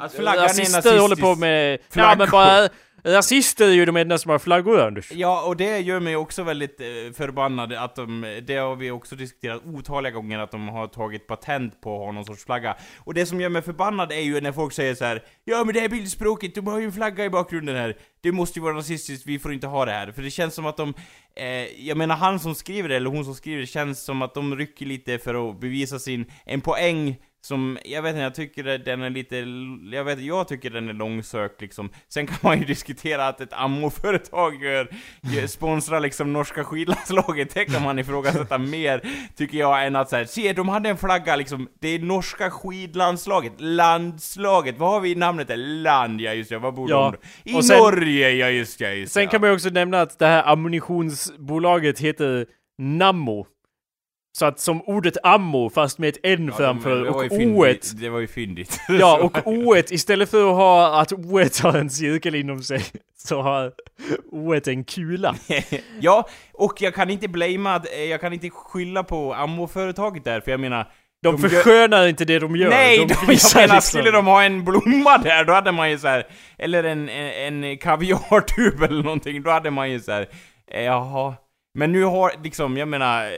Att flaggan är nazistisk. håller på med... Ja, Flaggor. men bara... Rasister är ju de enda som har flaggor, Anders. Ja, och det gör mig också väldigt eh, förbannad att de, det har vi också diskuterat otaliga gånger, att de har tagit patent på att ha någon sorts flagga. Och det som gör mig förbannad är ju när folk säger så här: Ja men det är bildspråket, de har ju en flagga i bakgrunden här. Det måste ju vara rasistiskt, vi får inte ha det här. För det känns som att de, eh, jag menar han som skriver det, eller hon som skriver det, känns som att de rycker lite för att bevisa sin, en poäng som, jag vet inte, jag tycker den är lite, jag vet jag tycker den är långsökt liksom. Sen kan man ju diskutera att ett ammoföretag gör, sponsrar liksom norska skidlandslaget, det kan man ifrågasätta mer, tycker jag, än att säga se de hade en flagga liksom, det är norska skidlandslaget, landslaget, vad har vi i namnet? där? Land, ja just det, vad bor Ja, de? I sen- Norge, ja just det, just Sen ja. kan man ju också nämna att det här ammunitionsbolaget heter Nammo. Så att som ordet ammo fast med ett N Ja, framför och O. Det var ju fyndigt. Ja, och O istället för att ha att O har en cirkel inom sig så har O en kula. ja, och jag kan inte blamea, att- jag kan inte skylla på ammoföretaget där, för jag menar... De, gör- förskönar inte det de gör. Nej, de de, jag menar, liksom- skulle de ha en blomma där, då hade man ju så här, eller en, en, en kaviartub eller någonting, då hade man ju så här, eh, jaha. Men nu har, liksom, jag menar,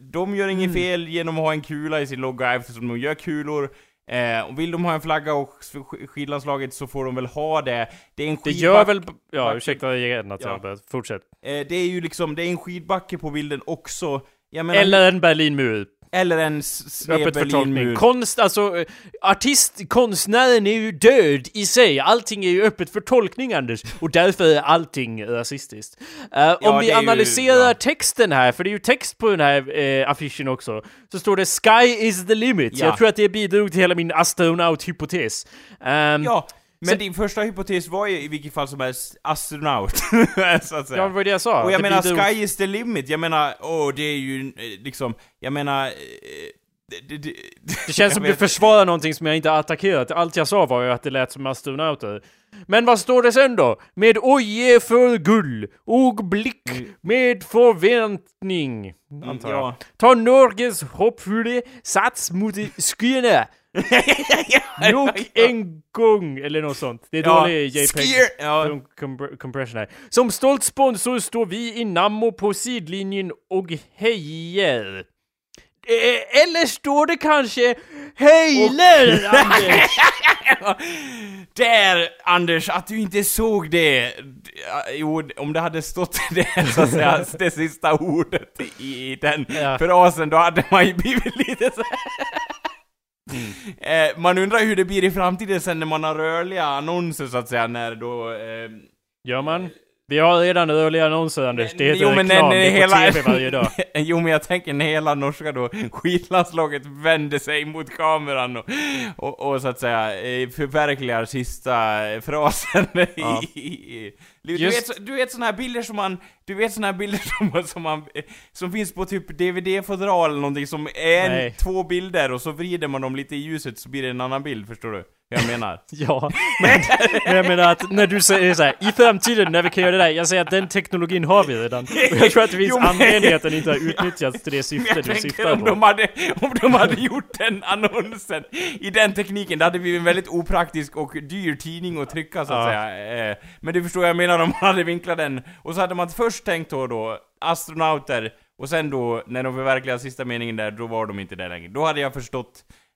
de gör inget Mm. fel genom att ha en kula i sin logga eftersom de gör kulor. Eh, och vill de ha en flagga och sk- skidlandslaget så får de väl ha det. Det är en Det skidback- gör väl... Ja, ursäkta igen att Ja. jag. Fortsätt. Eh, det är ju liksom, det är en skidbacke på bilden också. Menar, Eller en Berlinmur. Eller en s- sned Öppet för tolkning. Berlinmur. Konst, alltså, artist, konstnären är ju död i sig. Allting är ju öppet för tolkning, Anders. Och därför är allting rasistiskt. Eh, om vi är ju- analyserar ja. texten här, för det är ju text på den här eh, affischen också, så står det “Sky is the limit”. Ja. Jag tror att det bidrog till hela min astronaut-hypotes. Ehm, Ja, men Så- din första hypotes var ju i vilket fall som helst astronaut, så att säga. Ja, det var det jag sa. och jag Det menar, sky is the limit, jag menar, åh, det är ju eh, liksom, jag menar... eh, Det, det, det, Det känns som du försvarar någonting som jag inte attackerat. Allt jag sa var ju att det lät som astronauter. Men vad står det sen då? Med oje för gull och blick med förväntning. Antar jag. Ja. Ta Norges hoppfulle sats mot skyarna. Nog en gång, eller något sånt. Det är Ja, dålig JPEG. ja. com- com- compression här. Som stolt sponsor står vi i Nammo på sidlinjen och hejar. Eh, Eller står det kanske Heiler, Anders? Där, Anders, att du inte såg det! Jo, om det hade stått det, så att säga, det sista ordet i, den Ja. frasen, då hade man ju blivit lite så eh, Man undrar hur det blir i framtiden sen när man har rörliga annonser, så att säga, när då... Eh, Gör man? Vi har redan rörliga annonser, Anders. Det heter Jo, men reklam. det är när på hela- TV varje dag. jo, men jag tänker när hela norska då, skidlandslaget vänder sig mot kameran och, och, och så att säga eh, förverkligar sista eh, frasen Ja. i, du, Just- vet, du vet såna här bilder som man, du vet såna här bilder som, som man, som finns på typ DVD-fodral eller någonting som är en, två bilder och så vrider man dem lite i ljuset så blir det en annan bild, förstår du? Jag menar? Ja, men, men jag menar att när du säger så här, i framtiden när vi kan göra det där, jag säger att den teknologin har vi redan. Och jag tror att det finns Jo, men- anledning att den inte har utnyttjats till det syfte du syftar om på. de, hade, om de hade gjort den annonsen i den tekniken, det hade blivit en väldigt opraktisk och dyr tidning att trycka så att Ja. säga. Eh, Men du förstår jag menar om man hade vinklat den. Och så hade man först tänkt då, då astronauter, och sen då, när de förverkligade sista meningen där, då var de inte där längre. Då hade jag förstått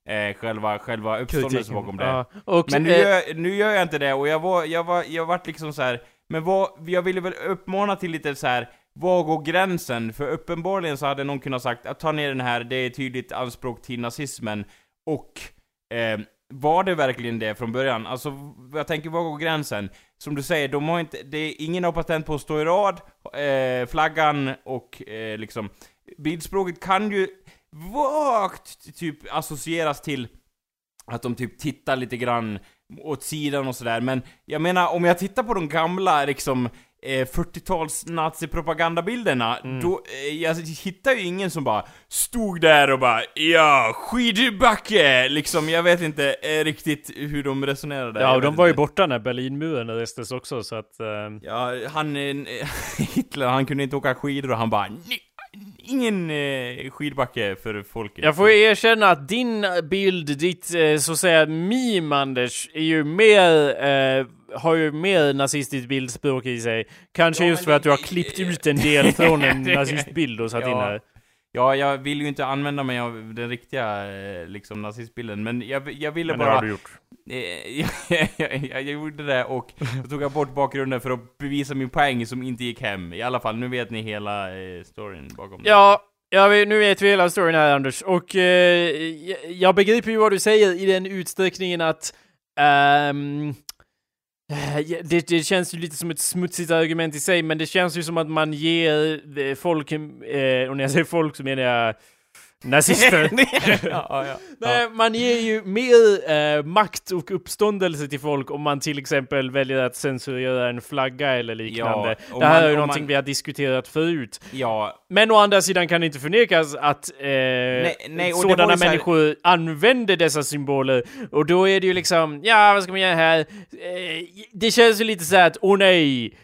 eh, själva, själva uppståndelsen bakom det. Ja, och, Men nu, eh, gör, nu gör jag inte det, och jag var, jag var, jag vart liksom så här. men vad, jag ville väl uppmana till lite så här. Var går gränsen? För uppenbarligen så hade någon kunnat sagt att ta ner den här, det är tydligt anspråk till nazismen. Och eh, var det verkligen det från början? Alltså, jag tänker, var går gränsen? Som du säger, de har inte, det är ingen har patent på att stå i rad, eh, flaggan och eh, liksom, bildspråket kan ju vagt typ associeras till att de typ tittar lite grann åt sidan och sådär, men jag menar om jag tittar på de gamla liksom eh, 40-tals nazipropagandabilderna, då, eh, jag hittar ju ingen som bara stod där och bara ja, skidbacke! Liksom, jag vet inte eh, riktigt hur de resonerade. ja, och de var ju inte. borta när Berlinmuren restes också, så att... eh, Ja, han, eh, Hitler, han kunde inte åka skidor och han bara "Ni- Ingen eh, skidbacke för folket. Jag får erkänna att din bild, ditt eh, så att säga meme Anders, är ju mer, eh, har ju mer nazistiskt bildspråk i sig. Kanske Ja, just för det- att du har det- klippt ut en del från en nazistbild och satt in Ja. här. Ja, jag vill ju inte använda mig av den riktiga eh, liksom nazistbilden, men jag, jag ville Men det bara... har du gjort. Jag, jag, jag gjorde det och så tog jag bort bakgrunden för att bevisa min poäng som inte gick hem. I alla fall, nu vet ni hela eh, storyn bakom det. Ja, ja, vi- nu vet vi hela storyn här Anders. Och eh, jag- jag begriper ju vad du säger i den utsträckningen att ja, Eh, det, det känns ju lite som ett smutsigt argument i sig, men det känns ju som att man ger eh, folk, eh, och när jag säger folk så menar jag nazister. ja, ja. Nej, man ger ju mer eh, makt och uppståndelse till folk om man till exempel väljer att censurera en flagga eller liknande. Ja, det här man- är ju någonting man- vi har diskuterat förut. ja, Men å andra sidan kan det inte förnekas att eh, nej, var sådana så här- människor använder dessa symboler. Och då är det ju liksom, ja vad ska man göra här? Eh, det känns ju lite så här att, åh nej,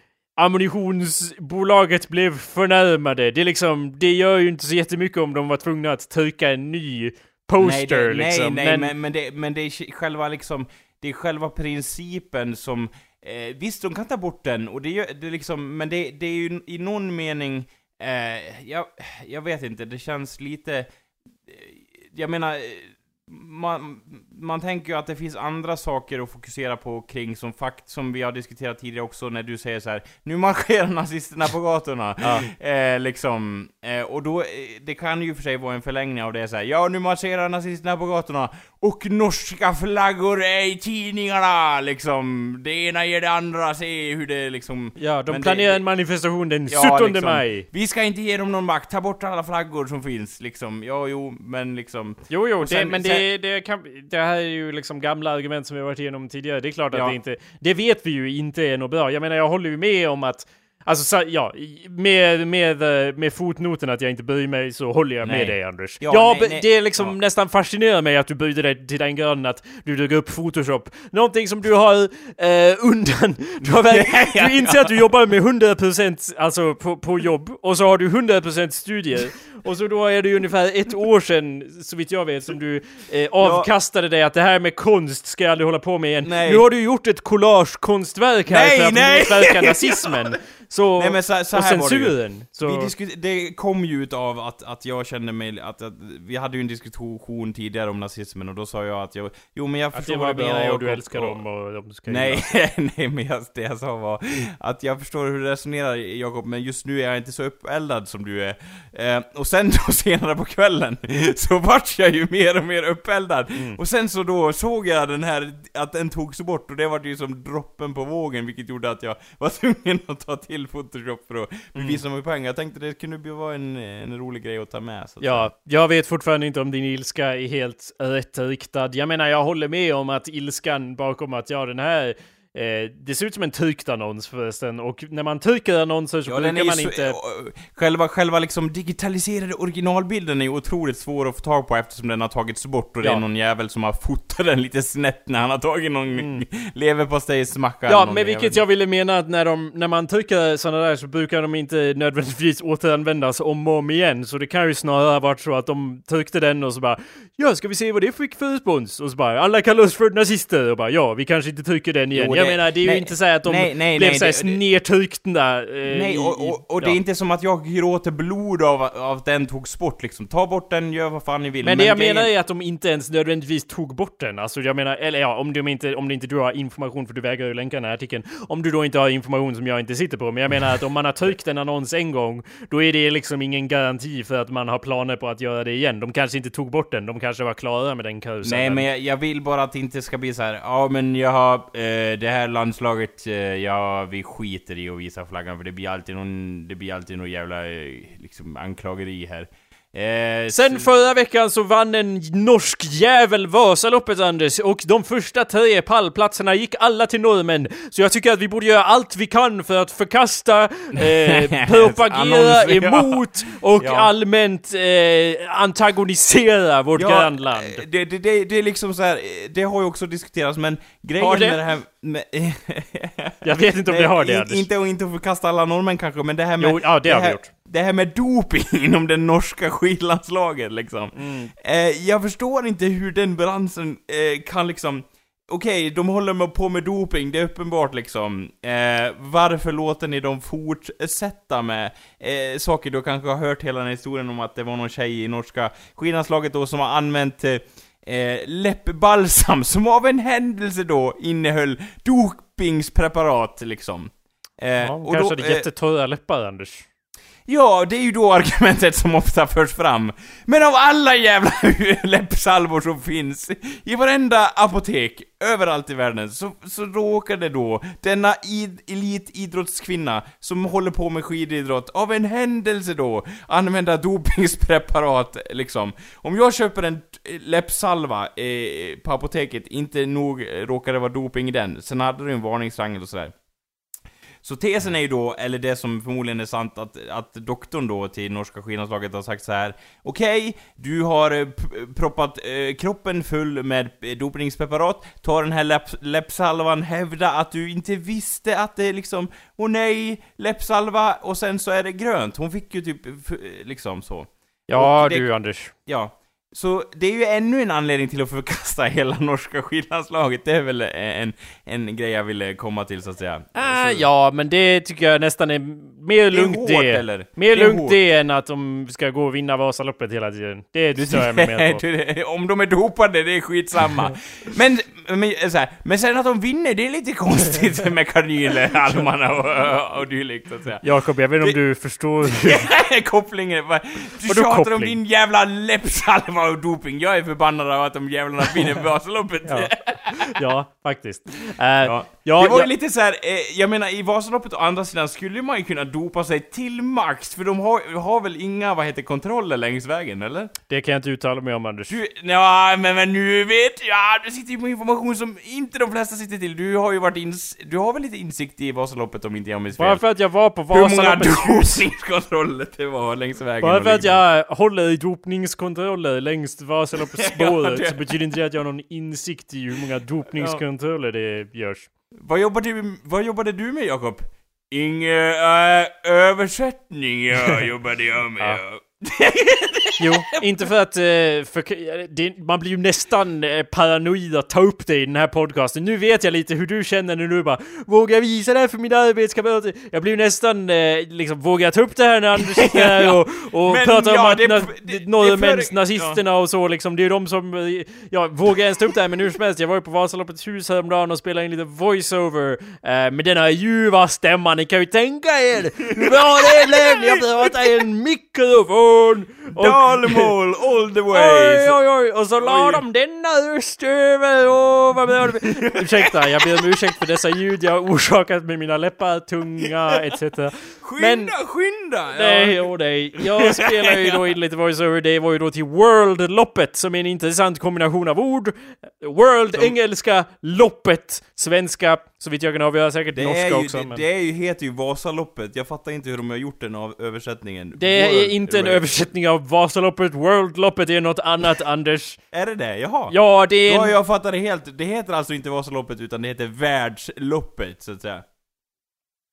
ammunitionsbolaget blev förnärmade. Det är liksom, det gör ju inte så jättemycket om de var tvungna att trycka en ny poster nej, det, liksom. nej, nej, men, men, det, men det är själva liksom, det är själva principen som, eh, visst de kan ta bort den, och det, gör, det är liksom, men det, det är ju i någon mening, eh, jag, jag vet inte, det känns lite, eh, jag menar, eh, man, man tänker ju att det finns andra saker att fokusera på kring som fakt, som vi har diskuterat tidigare också när du säger så här: nu marscherar nazisterna på gatorna. Ja. Eh, liksom, eh, och då, eh, det kan ju för sig vara en förlängning av det så här. ja nu marscherar nazisterna på gatorna, och norska flaggor är i tidningarna, liksom. Det ena ger det andra, se hur det liksom... Ja, de planerar det- en manifestation den Ja, 17 liksom. maj. Vi ska inte ge dem någon makt, ta bort alla flaggor som finns, liksom. Ja, jo, men liksom... Jo, jo, Och det, sen- men sen- det, det, kan, det här är ju liksom gamla argument som vi har varit igenom tidigare. Det är klart att Ja. det inte... Det vet vi ju inte är något bra. Jag menar, jag håller ju med om att... Alltså, så, ja, med, med, eh, med fotnoten att jag inte bryr mig så håller jag Nej. med dig Anders. Ja, Ja, nej, nej. det är liksom Ja. nästan fascinerar mig att du brydde dig till den graden att du drog upp Photoshop. Någonting som du har eh, undan... Du, har väl, du inser att du jobbar med 100% alltså på, på jobb och så har du 100% studier. Och så då är det ju ungefär ett år sedan, så vitt jag vet, som du eh, avkastade dig att det här med konst ska jag aldrig hålla på med igen. Nej. Nu har du gjort ett collage-konstverk här Nej, för att nej! motverka nazismen. Så, Nej, men så- så och censuren. Så, det kom ju ut av att, att jag kände mig, att, att vi hade ju en diskussion tidigare om nazismen och då sa jag att jag, jo men jag förstår vad du menar Jakob, du älskar dem och de ska Nej, nej men jag, det jag sa var att jag förstår hur du resonerar Jakob, men just nu är jag inte så uppeldad som du är. Eh, och sen då senare på kvällen, så vart jag ju mer och mer uppeldad. Mm. Och sen så då såg jag den här, att den togs bort och det var ju som droppen på vågen, vilket gjorde att jag var tvungen att ta till Photoshop för att Mm. bevisa mig poäng. Jag tänkte det kunde vara en, en rolig grej att ta med. Så att. Ja, jag vet fortfarande inte om din ilska är helt rätt riktad. Jag menar, jag håller med om att ilskan bakom att, ja den här Eh, det ser ut som en tryckt annons förresten, och när man trycker annonser så Ja, brukar man så, inte... eh, själva, själva liksom digitaliserade originalbilden är ju otroligt svår att få tag på eftersom den har tagits bort och det Ja. är någon jävel som har fotat den lite snett när han har tagit någon leverpastejsmacka Mm. Ja, någon med jävel. vilket jag ville mena att när, de, när man trycker sådana där så brukar de inte nödvändigtvis återanvändas om och om igen. Så det kan ju snarare ha varit så att de tryckte den och så bara Ja, ska vi se vad det fick för respons? Och så bara Alla kallar oss för nazister och bara Ja, vi kanske inte trycker den igen. Jo, jag det- menar, det är ju nej, inte så att de nej, nej, blev såhär det- det- nedtryckta. Eh, Nej, och, och, och det ja. är inte som att jag gråter blod av, av att den togs bort liksom. Ta bort den, gör vad fan ni vill. Men det jag grejen- menar är att de inte ens nödvändigtvis tog bort den. Alltså jag menar, eller ja, om, de inte, om det inte du har information, för du vägrar ju länka den här artikeln. Om du då inte har information som jag inte sitter på. Men jag menar att om man har tryckt en annons en gång, då är det liksom ingen garanti för att man har planer på att göra det igen. De kanske inte tog bort den, de kanske var klara med den karusellen. Nej men jag, jag vill bara att det inte ska bli så här. ja men jag har, eh, det här landslaget, eh, ja vi skiter i att visa flaggan för det blir alltid någon, det blir alltid någon jävla, eh, liksom anklageri här. Eh, Sen förra veckan så vann en norsk jävel Vasaloppet Anders och de första tre pallplatserna gick alla till norrmän. Så jag tycker att vi borde göra allt vi kan för att förkasta, eh, propagera ja. emot och Ja. allmänt eh, antagonisera vårt grannland. eh, Det, det, det, det är liksom så här, eh, det har ju också diskuterats men grejen Har det? med det här med, Jag vet inte om det har det, Anders. Inte, inte att förkasta alla norrmän kanske, men det här med... Jo, ja, det har vi gjort. Det här med doping inom det norska skidlandslaget liksom. Mm. Eh, jag förstår inte hur den balansen eh, kan liksom... Okej, de håller på med doping, det är uppenbart liksom. Eh, varför låter ni dem fortsätta med eh, saker du kanske har hört hela den här historien om att det var någon tjej i norska skidlandslaget då som har använt eh, läppbalsam som av en händelse då innehöll dopingspreparat liksom. Eh, Ja, och kanske då, hade eh, jättetorra läppar, Anders. Ja, det är ju då argumentet som ofta förs fram. Men av alla jävla läppsalvor som finns i varenda apotek, överallt i världen, så, så råkade då denna id- elitidrottskvinna som håller på med skididrott, av en händelse då, använda dopingspreparat liksom. Om jag köper en läppsalva eh, på apoteket, inte nog råkar det vara doping i den, sen hade du en varningsrangel och sådär. Så tesen är ju då, eller det som förmodligen är sant, att, att doktorn då till norska skidlandslaget har sagt så här: Okej, du har eh, proppat eh, kroppen full med eh, dopningspreparat, ta den här läpp, läppsalvan, hävda att du inte visste att det liksom, åh nej, läppsalva, och sen så är det grönt. Hon fick ju typ, liksom så. Ja det- du Anders. Ja. Så det är ju ännu en anledning till att förkasta hela norska skidlandslaget, det är väl en, en grej jag ville komma till så att säga. Ah, så, ja, men det tycker jag nästan är mer Det är lugnt hårt, det. eller? Mer Det lugnt hårt. det än att de ska gå och vinna Vasaloppet hela tiden. Det stör jag mig mer på. Om de är dopade, det är skitsamma. men, men, så här, men sen att de vinner, det är lite konstigt med kanyler, almarna och, och dylikt så att säga. Jakob, jag vet inte om du förstår. Kopplingen? Du tjatar om koppling? din jävla läppsalva och doping, jag är förbannad av att de jävlarna vinner Vasaloppet. Ja, ja faktiskt. Eh, Ja. ja, det var ju lite så här, eh, jag menar i Vasaloppet å andra sidan skulle man ju kunna dopa sig till max, för de har, har väl inga, vad heter kontroller längs vägen, eller? det kan jag inte uttala mig om Anders. Du, ja, men, men nu vet jag, du sitter ju på information som inte de flesta sitter till. Du har ju varit ins, du har väl lite insikt i Vasaloppet om inte jag minns Bara fel? för att jag var på Hur många Vasaloppet... dopningskontroller det var längs vägen? Bara för att jag håller i dopningskontroller längs Vasaloppsspåret Ja, det- så betyder inte det att jag har någon insikt i hur många dopningskontroller det görs. Vad jobbade, du, vad jobbade du med Jakob? Inge, äh, översättning ja, jobbade jag med. Ja. Jo, inte för att... eh, För, det, man blir ju nästan eh, paranoid att ta upp det i den här podcasten. Nu vet jag lite hur du känner när du bara Vågar jag visa det här för mina arbetskamrater? Jag blir ju nästan eh, liksom, vågar jag ta upp det här när Anders sitter här och, och Men pratar ja, om att det- norrmäns för- nazisterna och så liksom. Det är ju de som... Ja, vågar jag ens ta upp det här? Men hur som helst, jag var ju på Vasaloppets hus häromdagen och spelade in lite voiceover eh, med denna ljuva stämman. Ni kan ju tänka er bra det när jag pratade i en mikrofon! Och- Dalmål all the way! Oj, oj, oj! Och så la Oj. de denna röst över, åh vad bra det. Ursäkta, jag ber om ursäkt för dessa ljud jag orsakat med mina läppar, tunga, etc. Skynda, Men- skynda! Nej, åh nej. Jag spelar ju då in lite voiceover, det var ju då till World-loppet som är en intressant kombination av ord. World, engelska, loppet, svenska, så vitt jag kan avgöra säkert Det, norska är ju, också. det, men... det är ju, heter ju Vasaloppet, jag fattar inte hur de har gjort den av översättningen. Det är World inte en Race. översättning av Vasaloppet, World-loppet är något annat, Anders. Är det det? Jaha. Ja, det är Ja, jag fattar det helt. Det heter alltså inte Vasaloppet, utan det heter Världsloppet, så att säga.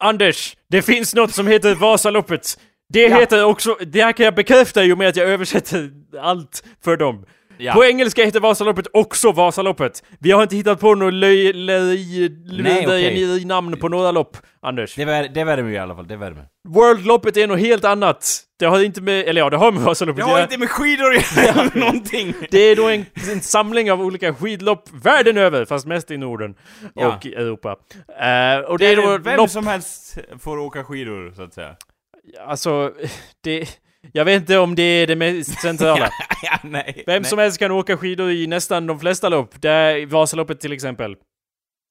Anders, det finns något som heter Vasaloppet. Det Ja. heter också, det här kan jag bekräfta i och med att jag översätter allt för dem. Ja. På engelska heter Vasaloppet också Vasaloppet. Vi har inte hittat på något löj, löj, löj, namn på några lopp, Anders. Det, vär, det värmer ju i alla fall, det värmer. World-loppet är något helt annat. Det har inte med, eller ja, det har med Vasaloppet Det har inte med skidor att göra någonting! Det är då en, en samling av olika skidlopp världen över, fast mest i Norden Ja. och Europa. Eh, och det är då Vem lopp som helst får åka skidor, så att säga. Alltså, det... Jag vet inte om det är det mest centrala. ja, nej. Vem nej. som helst kan åka skidor i nästan de flesta lopp. Där Vasaloppet till exempel.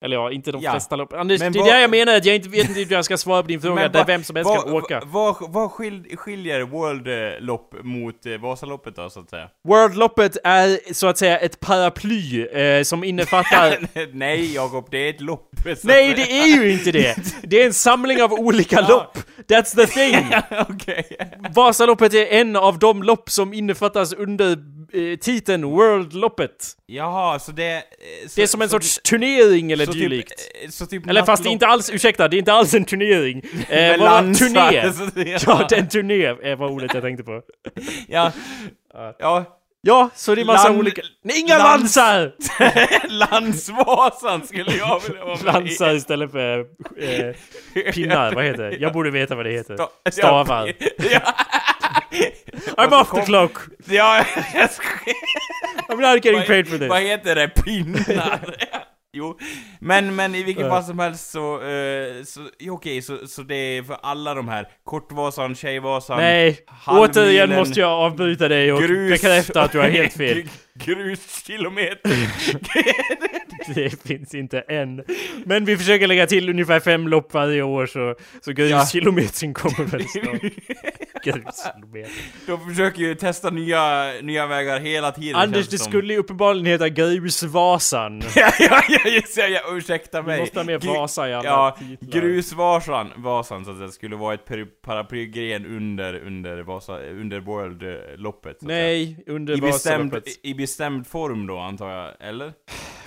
Eller ja, inte de Ja. flesta lopp. Anders, Men det är vad- det jag menar, att jag inte vet inte hur jag ska svara på din fråga. Men där vem som helst kan åka. Vad, vad skil, skiljer World-lopp mot eh, Vasaloppet då, så att säga? World-loppet är så att säga ett paraply eh, som innefattar... nej, Jakob, det är ett lopp. Nej, det är ju inte det! Det är en samling av olika lopp. That's the thing! Okej. Vasaloppet är en av de lopp som innefattas under eh, titeln World-loppet. Jaha, så det... eh, Så, Det är som en sorts turnering eller så dylikt. Typ, typ Eller fast det är inte alls, ursäkta, det är inte alls en turnering. Eh, vad turné? det- Ja, det är en turné var ordet jag tänkte på. ja. Ja. Ja, så det är massa Land- olika... Nej, inga lands- lansar! Landsvasan skulle jag vilja vara med. Lansar istället för eh, pinnar, vad heter det? Jag borde veta vad det heter. Sta- Stavar. Ja. I'm off the clock! ja, jag ska... I'm not getting paid for this. Vad heter det? Pinnar? Jo, men, men i vilket Ja. fall som helst så, eh, så ja, okej, så, så det är för alla de här Kortvasan, Tjejvasan, Nej, återigen måste jag avbryta dig och grus- bekräfta att du har helt fel. Gruskilometer. Det finns inte än. Men vi försöker lägga till ungefär fem lopp varje år så, så gruskilometern kommer väl snart. Gruskilometer. De försöker ju testa nya, nya vägar hela tiden Anders, det som. skulle ju uppenbarligen heta Grusvasan. ja, ja, ja, just det, ja, ursäkta Vi mig. måste ha med Gru- Vasa i alla Ja, titlar. Grusvasan, Vasan så att säga, skulle vara ett paraplygren under, under, Vasa, under World-loppet. att säga. Nej, under I bestämd, Vasaloppet. I bestämd form då antar jag, eller?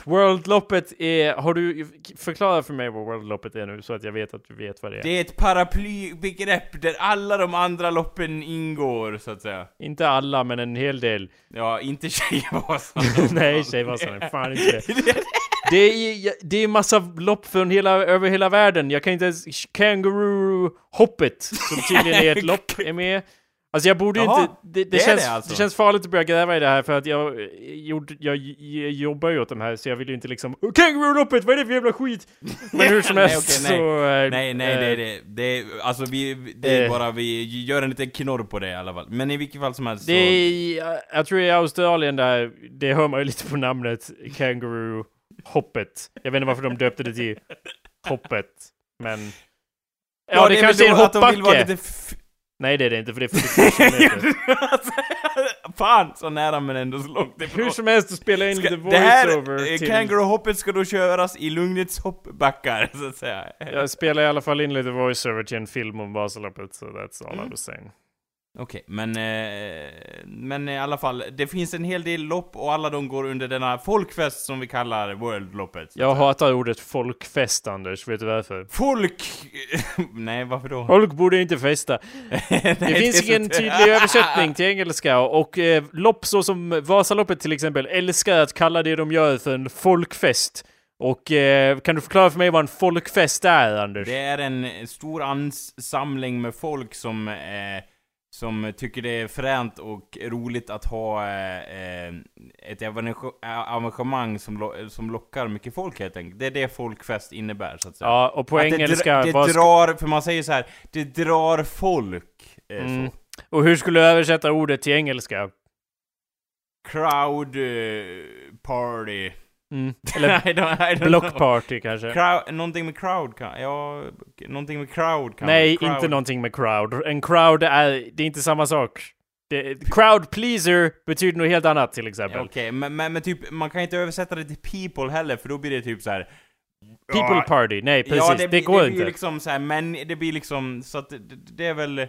Worldloppet är... Har du... Förklara för mig vad Worldloppet är nu så att jag vet att du vet vad det är. Det är ett paraplybegrepp där alla de andra loppen ingår, så att säga. Inte alla, men en hel del. Ja, inte Tjejvasan. Nej, Tjejvasan är fan inte det. Det är, det är massa lopp från hela, över hela världen. Jag kan inte ens... Kangaroo-hoppet, som tydligen är ett lopp, är med. Alltså jag borde ju inte... Det, det, det känns, det alltså. det känns farligt att börja gräva i det här för att jag, gjorde, jag, jag jobbar ju åt de här så jag vill ju inte liksom Kangaroo-loppet, vad är det för jävla skit? Men hur som Nej, helst okej, nej. så... eh, Nej, nej, eh, det är det. Det alltså vi, det är Eh. bara, vi gör en liten knorr på det i alla fall. Men i vilket fall som helst Det är, jag tror i Australien där, det hör man ju lite på namnet, Kangaroo-hoppet. Jag vet inte varför de döpte det till hoppet, men... Ja, det, kanske är en då att de vill vara hoppbacke! Nej det är det inte, för det är 44 kilometer. Fan, så nära men ändå så långt ifrån. Hur som helst, så spelar in Ska, lite det här voiceover eh, till... kangaroo-hoppet ska då köras i lugnets hoppbackar, så att säga. Jag spelar i alla fall in lite voiceover till en film om Vasaloppet, så that's all Mm. I was saying. Okej, men, eh, men i alla fall, det finns en hel del lopp och alla de går under denna folkfest som vi kallar World-loppet. Jag hatar ordet folkfest, Anders. Vet du varför? Folk... Nej, varför då? Folk borde inte festa. Det finns ingen tydlig översättning till engelska och eh, lopp så som Vasaloppet till exempel älskar att kalla det de gör för en folkfest. Och eh, kan du förklara för mig vad en folkfest är, Anders? Det är en stor ansamling med folk som, eh, som tycker det är fränt och roligt att ha eh, eh, ett evange- arrangemang som, lo- som lockar mycket folk helt enkelt. Det är det folkfest innebär så att säga. Ja, och på Att engelska... Det, dr- vad det drar, för man säger så här, det drar folk. Eh, Mm. Och hur skulle du översätta ordet till engelska? Crowd eh, party. Mm. Eller I don't, I don't block party kanske? Crowd, någonting med crowd kan, ja, någonting med crowd kan Nej, crowd. inte någonting med crowd. En crowd är, det är inte samma sak. Det, crowd pleaser betyder något helt annat till exempel. Ja, Okej, men, men, men typ, man kan inte översätta det till people heller, för då blir det typ så här. People Ja, party, nej precis, ja, det, blir- går det blir inte. liksom så här, men det blir liksom, så att det, det- det är väl...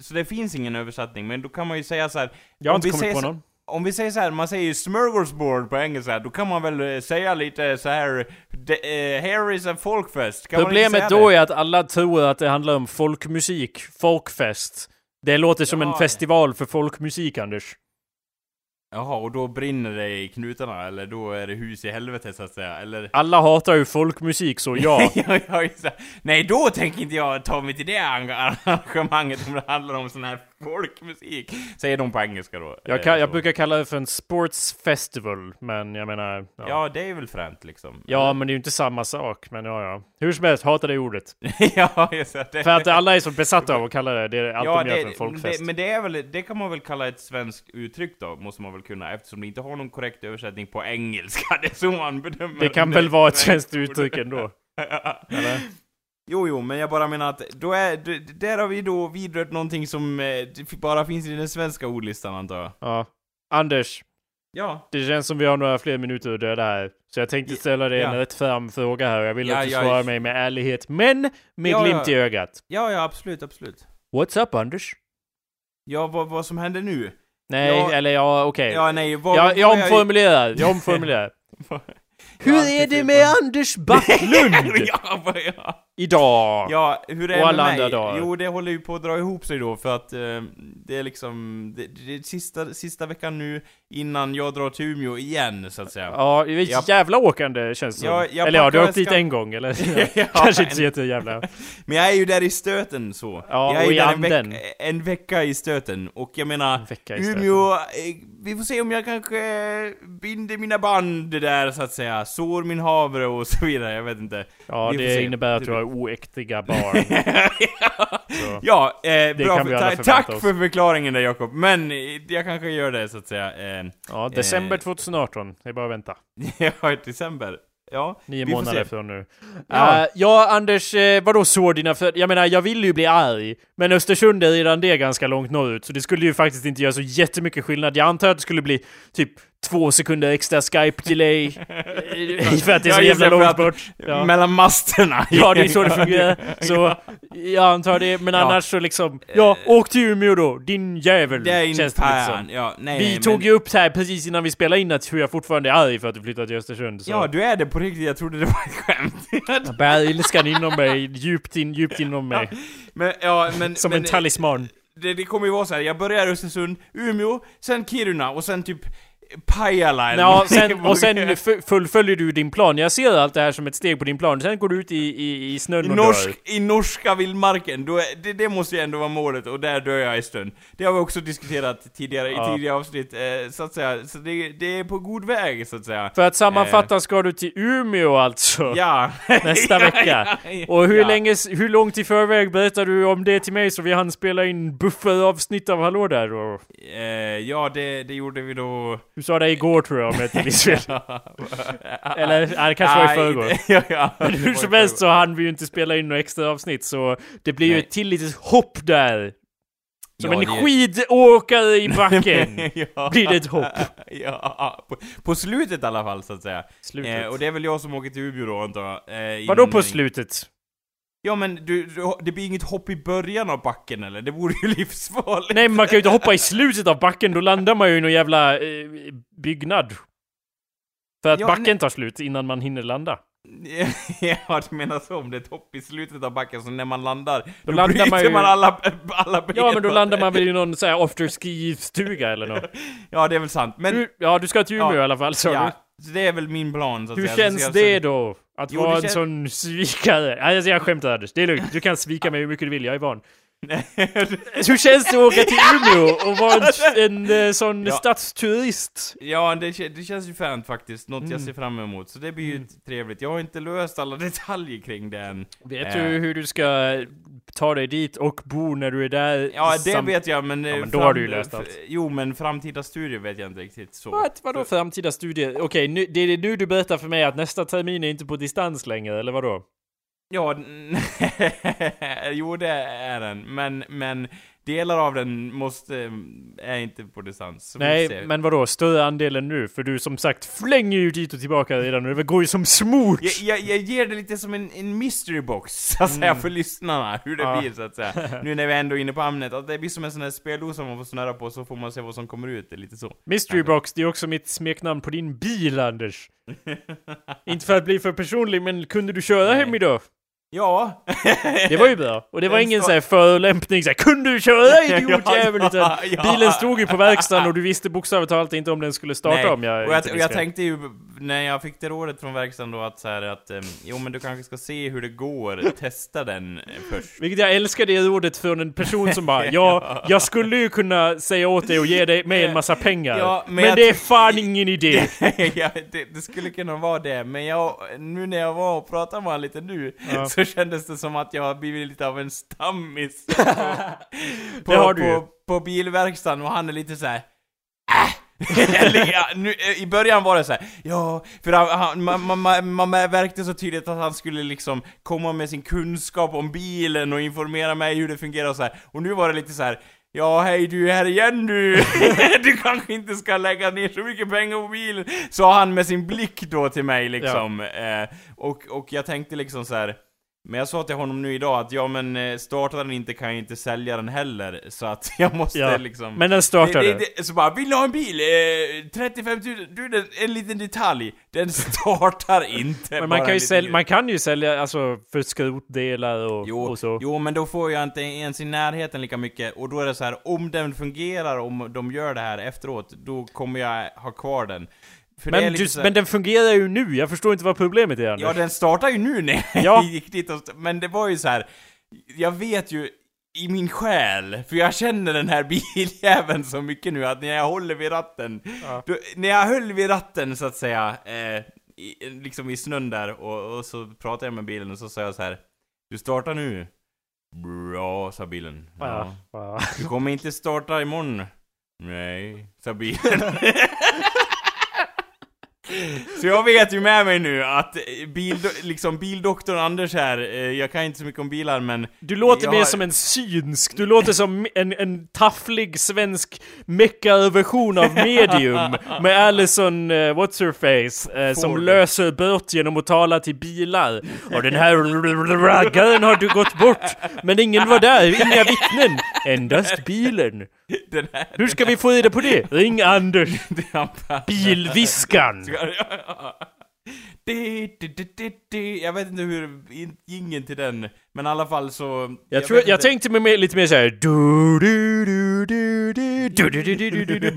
Så det finns ingen översättning, men då kan man ju säga så här. Jag har inte kommit på någon. Om vi säger så här, man säger ju smörgåsbord på engelska, då kan man väl eh, säga lite så här. "The- eh, here is a folkfest. Kan Problemet då det? är att alla tror att det handlar om folkmusik, folkfest. Det låter som en Ja. festival för folkmusik, Anders. Jaha, och då brinner det i knutarna, eller då är det hus i helvete så att säga, eller? Alla hatar ju folkmusik, så ja. ja, ja. Nej, då tänker inte jag ta mig till det arrange- arrangemanget om det handlar om sån här folkmusik. Säger de på engelska då. Jag, Eh, kan, jag brukar kalla det för en sports festival, men jag menar... Ja, ja. Ja, det är väl fränt liksom. men det är ju inte samma sak, men ja, ja. Hur som helst, hatar det ordet. ja, just det. För att alla är så besatta av att kalla det, det är allt ja, de gör det, för en folkfest. Det, men det är väl, det kan man väl kalla ett svenskt uttryck då, måste man väl kunna, eftersom det inte har någon korrekt översättning på engelska. Det är så man bedömer Det kan väl vara ett svenskt uttryck ändå? Eller? Jo, jo, men jag bara menar att då är, där har vi då vidrört någonting som eh, bara finns i den svenska ordlistan antar jag. Ja. Anders, Ja. det känns som vi har några fler minuter att döda här. Så jag tänkte ställa dig en Ja. rätt fram fråga här. Jag vill Ja, att du ja, svarar mig med ärlighet, men med Ja, glimt ja. i ögat. Ja, ja, absolut, absolut. What's up, Anders? Ja, vad, vad som händer nu? Nej, Ja. eller ja, okej. Ja, nej, vad... Jag, jag omformulerar, jag omformulerar. Hur är det precis. med Anders Backlund? ja, ja. Idag. Ja, hur är det Och alla med mig? dagar. Jo, det håller ju på att dra ihop sig då för att eh, det är liksom, det, det är sista, sista veckan nu innan jag drar till Umeå igen, så att säga. Ja, det är Jag- jävla åkande känns det. Ja, jag Eller ja, du har åkt dit en gång eller? Ja, Kanske inte så jättejävla. Men jag är ju där i stöten så. Ja, jag är och i där en, anden. veck, en vecka i stöten, och jag menar. Umeå, eh, vi får se om jag kanske binder mina band där så att säga, sår min havre och så vidare, jag vet inte. Ja, det innebär att du har oäktiga barn. Så. ja, eh, bra, ta, förvänta tack oss. för förklaringen där Jakob, men eh, jag kanske gör det så att säga. Eh, Ja, december Eh. 2018. Det är bara att vänta. ja, december. Ja, Nio månader från nu. Ja. Ja, ja Anders, eh, vadå sår dina för Jag menar, jag vill ju bli arg. Men Östersund är redan det ganska långt norrut, så det skulle ju faktiskt inte göra så jättemycket skillnad. Jag antar att det skulle bli typ två sekunder extra Skype-delay. eh, för att det är så jävla långt bort. Ja. Mellan masterna. Ja, det är så det fungerar. Så jag antar det, men annars så liksom... Ja, åk till Umeå då, din jävel. Det är känns det lite fan. som. Ja, nej, Vi nej, tog men, ju upp det här precis innan vi spelade in att hur jag fortfarande är arg för att du flyttade till Östersund. Så. Ja, du är det på riktigt. Jag trodde det var ett skämt. Jag bär ilskan inom mig, djupt in, djupt inom mig. men, ja, men... Som men, en talisman. det, det kommer ju vara så här. jag börjar i Östersund, Umeå, sen Kiruna och sen typ Pajala eller Ja, sen, och sen fu- fullföljer du din plan. Jag ser allt det här som ett steg på din plan. Sen går du ut i, i, i snön I, och norsk, dör. I norska vildmarken, då är, det, det måste ju ändå vara målet och där dör jag i stund. Det har vi också diskuterat tidigare, Ja. i tidigare avsnitt, eh, så att säga. Så det, det är på god väg, så att säga. För att sammanfatta ska du till Umeå alltså. Ja. Nästa vecka. ja, ja. Och hur, länge, hur långt i förväg berättar du om det till mig så vi hann spela in bufferavsnitt av Hallå där då? Eh, ja, det, det gjorde vi då... Du sa det igår tror jag om jag inte minns fel. Eller, ja, det kanske var i Nej, förrgår. ja, ja, Men hur som helst så hann vi ju inte spela in några extra avsnitt så det blir ju Nej. ett till litet hopp där. Som Ja, en det- skidåkare i backen. ja. Blir det ett hopp? ja, på, på slutet i alla fall så att säga. Slutet. Eh, och det är väl jag som åker till Umeå då antar jag. Eh, Vadå på slutet? Ja men du, du, det blir inget hopp i början av backen eller? Det vore ju livsfarligt. Nej men man kan ju inte hoppa i slutet av backen, då landar man ju i någon jävla eh, byggnad. För att Ja, backen nej. tar slut innan man hinner landa. ja, du menar så om det är ett hopp i slutet av backen, så när man landar, då, landar bryter man ju- man alla, alla ben. Ja men då landar man väl i någon sån här afterski-stuga eller något. Ja, det är väl sant. Men, Du, ja, du ska till Umeå Ja. i alla fall, sa ja, du. Det är väl min plan så att Hur säga. Känns jag- det då? Att Jo, vara en kän- sån svikare? Alltså jag skämtar Anders, det är lugnt. Du kan svika mig hur mycket du vill, jag är van. Hur känns det att åka till Umeå och vara en, en eh, sån Ja. stadsturist? Ja, det, det känns ju fränt faktiskt. Något Mm. jag ser fram emot. Så det blir ju trevligt. Jag har inte löst alla detaljer kring det än. Vet Eh. du hur du ska ta dig dit och bo när du är där? Ja, det vet jag, men... eh, Ja, men då har du ju löst allt. Jo, men framtida studier vet jag inte riktigt så. What? Vadå framtida studier? Okej, nu, det är nu du berättar för mig att nästa termin är inte på distans längre, eller vadå? Ja, jo det är den, men, men delar av den måste, är inte på distans. Nej, men vadå? Större andelen nu? För du som sagt flänger ju dit och tillbaka redan och det går ju som smort! Jag, jag, jag ger det lite som en, en mystery box, så att säga, för lyssnarna, hur det Mm. Ja. blir så att säga. Nu när vi ändå är inne på ämnet, att det blir som en sån här speldosa man får snurra på, så får man se vad som kommer ut, det är lite så. Mystery box, det är också mitt smeknamn på din bil, Anders. inte för att bli för personlig, men kunde du köra Nej. hem idag? Ja! Det var ju bra. Och det var ingen här förolämpning såhär Kunde du köra idiotjävel? Ja, ja. bilen stod ju på verkstaden och du visste bokstavligt talat inte om den skulle starta Nej, om jag och jag, och jag tänkte ju, när jag fick det rådet från verkstaden då att så här att, ehm, jo men du kanske ska se hur det går, testa den eh, först. Vilket jag älskar det rådet från en person som bara Ja, jag skulle ju kunna säga åt dig och ge dig mig en massa pengar. Ja, men men det är fan ingen idé. ja, det, det skulle kunna vara det, men jag, nu när jag var och pratade med honom lite nu, Ja. så kändes det som att jag har blivit lite av en stammis. på, ju. på, på bilverkstaden, och han är lite så här. Äh! Eller, ja, nu, I början var det så här, ja, för han, han, man, man, man, man märkte så tydligt att han skulle liksom komma med sin kunskap om bilen och informera mig hur det fungerar och så här. Och nu var det lite så här. Ja, hej du är här igen du! du kanske inte ska lägga ner så mycket pengar på bilen, sa han med sin blick då till mig liksom. Eh, och, och jag tänkte liksom så här. Men jag sa till honom nu idag att ja men eh, startar den inte kan jag inte sälja den heller, så att jag måste Ja, liksom... Men den startade. Det, det, det, så bara, vill du ha en bil? Eh, 35 000, du den, en liten detalj, den startar inte. men man kan, ju sälja, man kan ju sälja alltså för skrotdelar och, Jo, och så. jo, men då får jag inte ens i närheten lika mycket, och då är det så här, om den fungerar, om de gör det här efteråt, då kommer jag ha kvar den. Men, här- men den fungerar ju nu, jag förstår inte vad problemet är Anders. Ja, den startar ju nu när jag Ja. gick dit och Men det var ju så här. Jag vet ju i min själ, för jag känner den här biljäveln så mycket nu att när jag håller vid ratten, Ja. då, när jag höll vid ratten så att säga, eh, i, liksom i snön där, och, och så pratade jag med bilen och så sa jag så här. Du startar nu? Bra, sa bilen. Ja. Ja. Du kommer inte starta imorgon? Nej, sa bilen. Så jag vet ju med mig nu att bil, liksom bildoktorn Anders här, eh, jag kan inte så mycket om bilar men... Du låter jag mer som en synsk, du låter som en, en tafflig svensk mecka-version av medium med Alison, uh, what's her face, eh, som löser bort genom att tala till bilar. Och den här raggaren har du gått bort, men ingen var där, inga vittnen, endast bilen. Den här... Hur ska vi få reda på det? Ring Anders, bilviskan. Jag vet inte hur in- ingen till den, men i alla fall så... Jag, tror, vet jag tänkte mig lite mer såhär du du du du du du du du du du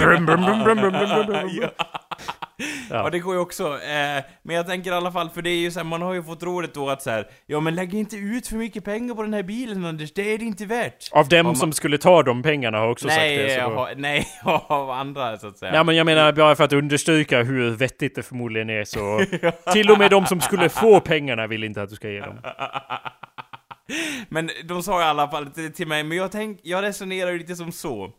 ja. Ja, det går ju också. Eh, men jag tänker i alla fall, för det är ju så här, man har ju fått rådet då att så här, ja men lägg inte ut för mycket pengar på den här bilen Anders, det är det inte värt. Av dem man- som skulle ta de pengarna har också nej, sagt det. Så ha, nej, av andra så att säga. Ja men jag menar bara för att understryka hur vettigt det förmodligen är så... Till och med de som skulle få pengarna vill inte att du ska ge dem. Men de sa i alla fall till, till mig, men jag tänk, jag resonerar ju lite som så.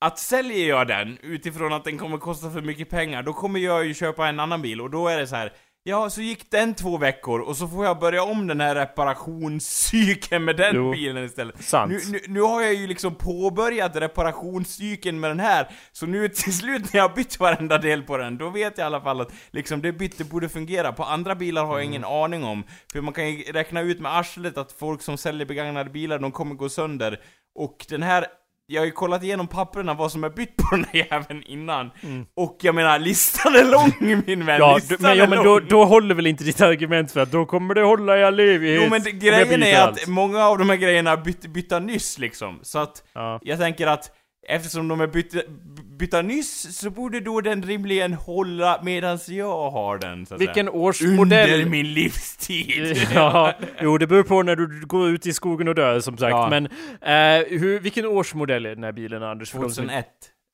Att säljer jag den utifrån att den kommer kosta för mycket pengar, då kommer jag ju köpa en annan bil och då är det så här. Ja, så gick den två veckor och så får jag börja om den här reparationscykeln med den Jo, bilen istället. sant. Nu, nu, nu har jag ju liksom påbörjat reparationscykeln med den här, så nu till slut när jag bytt varenda del på den, då vet jag i alla fall att liksom det bytte borde fungera. På andra bilar har jag ingen Mm. aning om, för man kan ju räkna ut med arslet att folk som säljer begagnade bilar, de kommer gå sönder. Och den här jag har ju kollat igenom papperna vad som är bytt på den här jäveln innan. Och jag menar, listan är lång min vän, Mm. Ja, listan men, ja, är men lång. då, då håller väl inte ditt argument för att då kommer det hålla i all evighet. Jo men det, grejen är att allt. många av de här grejerna byt, bytta nyss liksom. Så att Ja. jag tänker att Eftersom de är bytta, bytta nyss så borde då den rimligen hålla medan jag har den. Så att Vilken årsmodell? Under min livstid! ja, jo det beror på när du går ut i skogen och dör som sagt. Ja. Men eh, hur, vilken årsmodell är den här bilen Anders? 2001.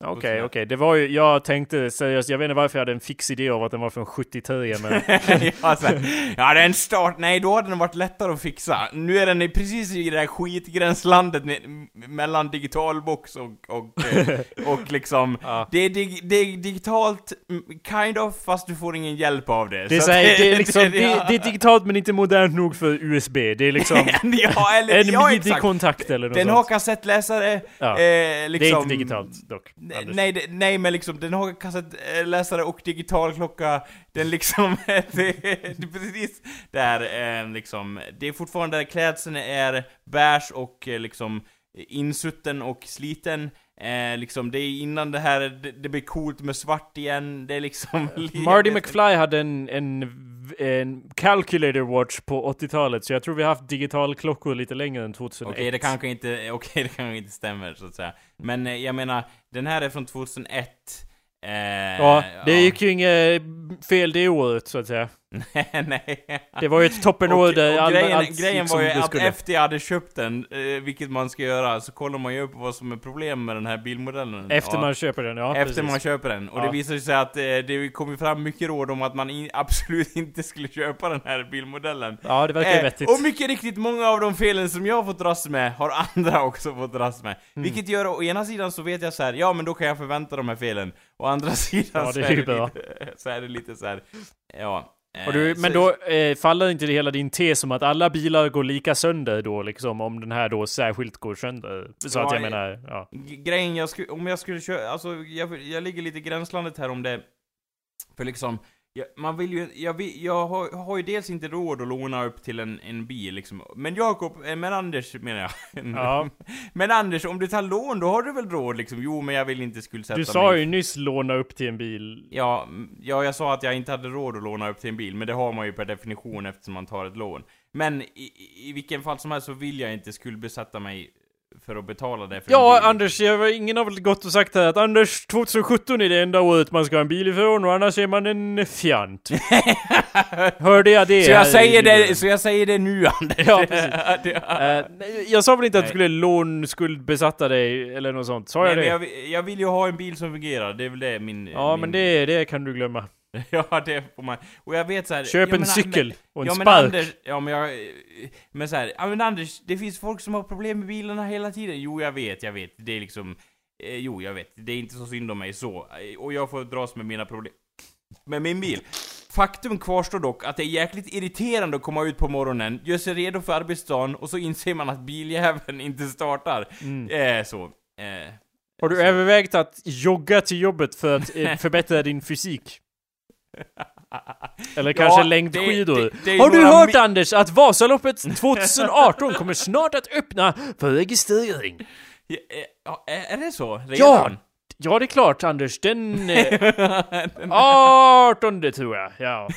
Okej, okay, okej. Okay. Det var ju, jag tänkte seriöst, jag vet inte varför jag hade en fix idé av att den var från 73 men... ja, så här, ja, det en start. Nej, då hade den varit lättare att fixa. Nu är den precis i det där skitgränslandet med, mellan digitalbox och, och, och, och liksom... ja. det, är dig, det, är digitalt, mm, kind of, fast du får ingen hjälp av det. Det är, så här, det, det, är liksom, det, det, är digitalt men inte modernt nog för USB. Det är liksom... ja, eller, en midi-kontakt eller något Den sånt. har kassettläsare. Ja. Eh, liksom, det är inte liksom- digitalt dock. Nej, Anders. nej, det- nej, men liksom den har kassettläsare och digitalklocka. Den liksom, det, det är precis där eh, liksom. Det är fortfarande, klädseln är beige och eh, liksom insutten och sliten. Eh, liksom, det är innan det här, det, det blir coolt med svart igen. Det är liksom... Marty McFly hade en, en, en calculator watch på 80-talet, så jag tror vi har haft digitalklockor lite längre än 2001. Okej, det kanske inte, okej, det kanske inte stämmer så att säga. Men eh, jag menar, den här är från 2001. Eh, Ja, det gick ju inget fel det året så att säga. nej. Det var ju ett toppenår där och grejen, allt grejen gick som var ju att skulle. efter jag hade köpt den, eh, vilket man ska göra, så kollar man ju upp vad som är problem med den här bilmodellen. Efter Ja. man köper den, ja Efter precis. man köper den. Och Ja. det visade sig att eh, det kom ju fram mycket råd om att man in, absolut inte skulle köpa den här bilmodellen. Ja, det verkar Eh, vettigt. och mycket riktigt, många av de felen som jag har fått dras med har andra också fått dras med. Mm. Vilket gör, å ena sidan så vet jag så här, ja men då kan jag förvänta de här felen. Å andra sidan Ja, så, är det så är det lite så här, ja. Eh, du, så- men då eh, faller inte det hela din tes om att alla bilar går lika sönder då liksom, om den här då särskilt går sönder? Så att Ja, jag menar, ja. Grejen jag skulle, om jag skulle köra, alltså jag, jag ligger lite i gränslandet här om det, för liksom, Man vill ju, jag, vill, jag har, har ju dels inte råd att låna upp till en, en bil liksom. Men Jakob, eh, men Anders menar jag. Ja. men Anders, om du tar lån då har du väl råd liksom? Jo, men jag vill inte skuldsätta Du sa mig. ju nyss låna upp till en bil. Ja, ja, jag sa att jag inte hade råd att låna upp till en bil, men det har man ju per definition eftersom man tar ett lån. Men i, i, i vilken fall som helst så vill jag inte skuldbesätta mig för att betala det för Ja, en bil. Anders, jag, ingen har väl gått och sagt här att Anders, 2017 är det enda året man ska ha en bil ifrån och annars är man en fjant. Hörde jag det? Så jag säger det, så jag säger det nu Anders. Ja, precis. Eh, nej, jag sa väl inte att du Nej. skulle lånskuldbesatta dig eller något sånt? Sa Nej, jag men det? jag, vill- jag vill ju ha en bil som fungerar, det är väl det min... Ja, min, men det, det kan du glömma. ja, det får man... Och jag vet så här, Köp ja, en men- cykel och en ja, men spark. Anders, ja men jag... Men så här, ja men Anders, det finns folk som har problem med bilarna hela tiden. Jo, jag vet, jag vet. Det är liksom... Eh, jo, jag vet. Det är inte så synd om mig så. Och jag får dras med mina problem. Med min bil. Faktum kvarstår dock att det är jäkligt irriterande att komma ut på morgonen, göra sig redo för arbetsdagen och så inser man att biljäveln inte startar. Mm. Eh, så. Eh, Har du så. övervägt att jogga till jobbet för att eh, förbättra din fysik? Eller kanske Ja, längdskidor? det- det- det Har du hört Anders att Vasaloppet 2018 kommer snart att öppna för registrering? Ja, eh, är det så? Redan? Ja! Ja, det är klart Anders. Den... Eh, 18 tror jag, ja.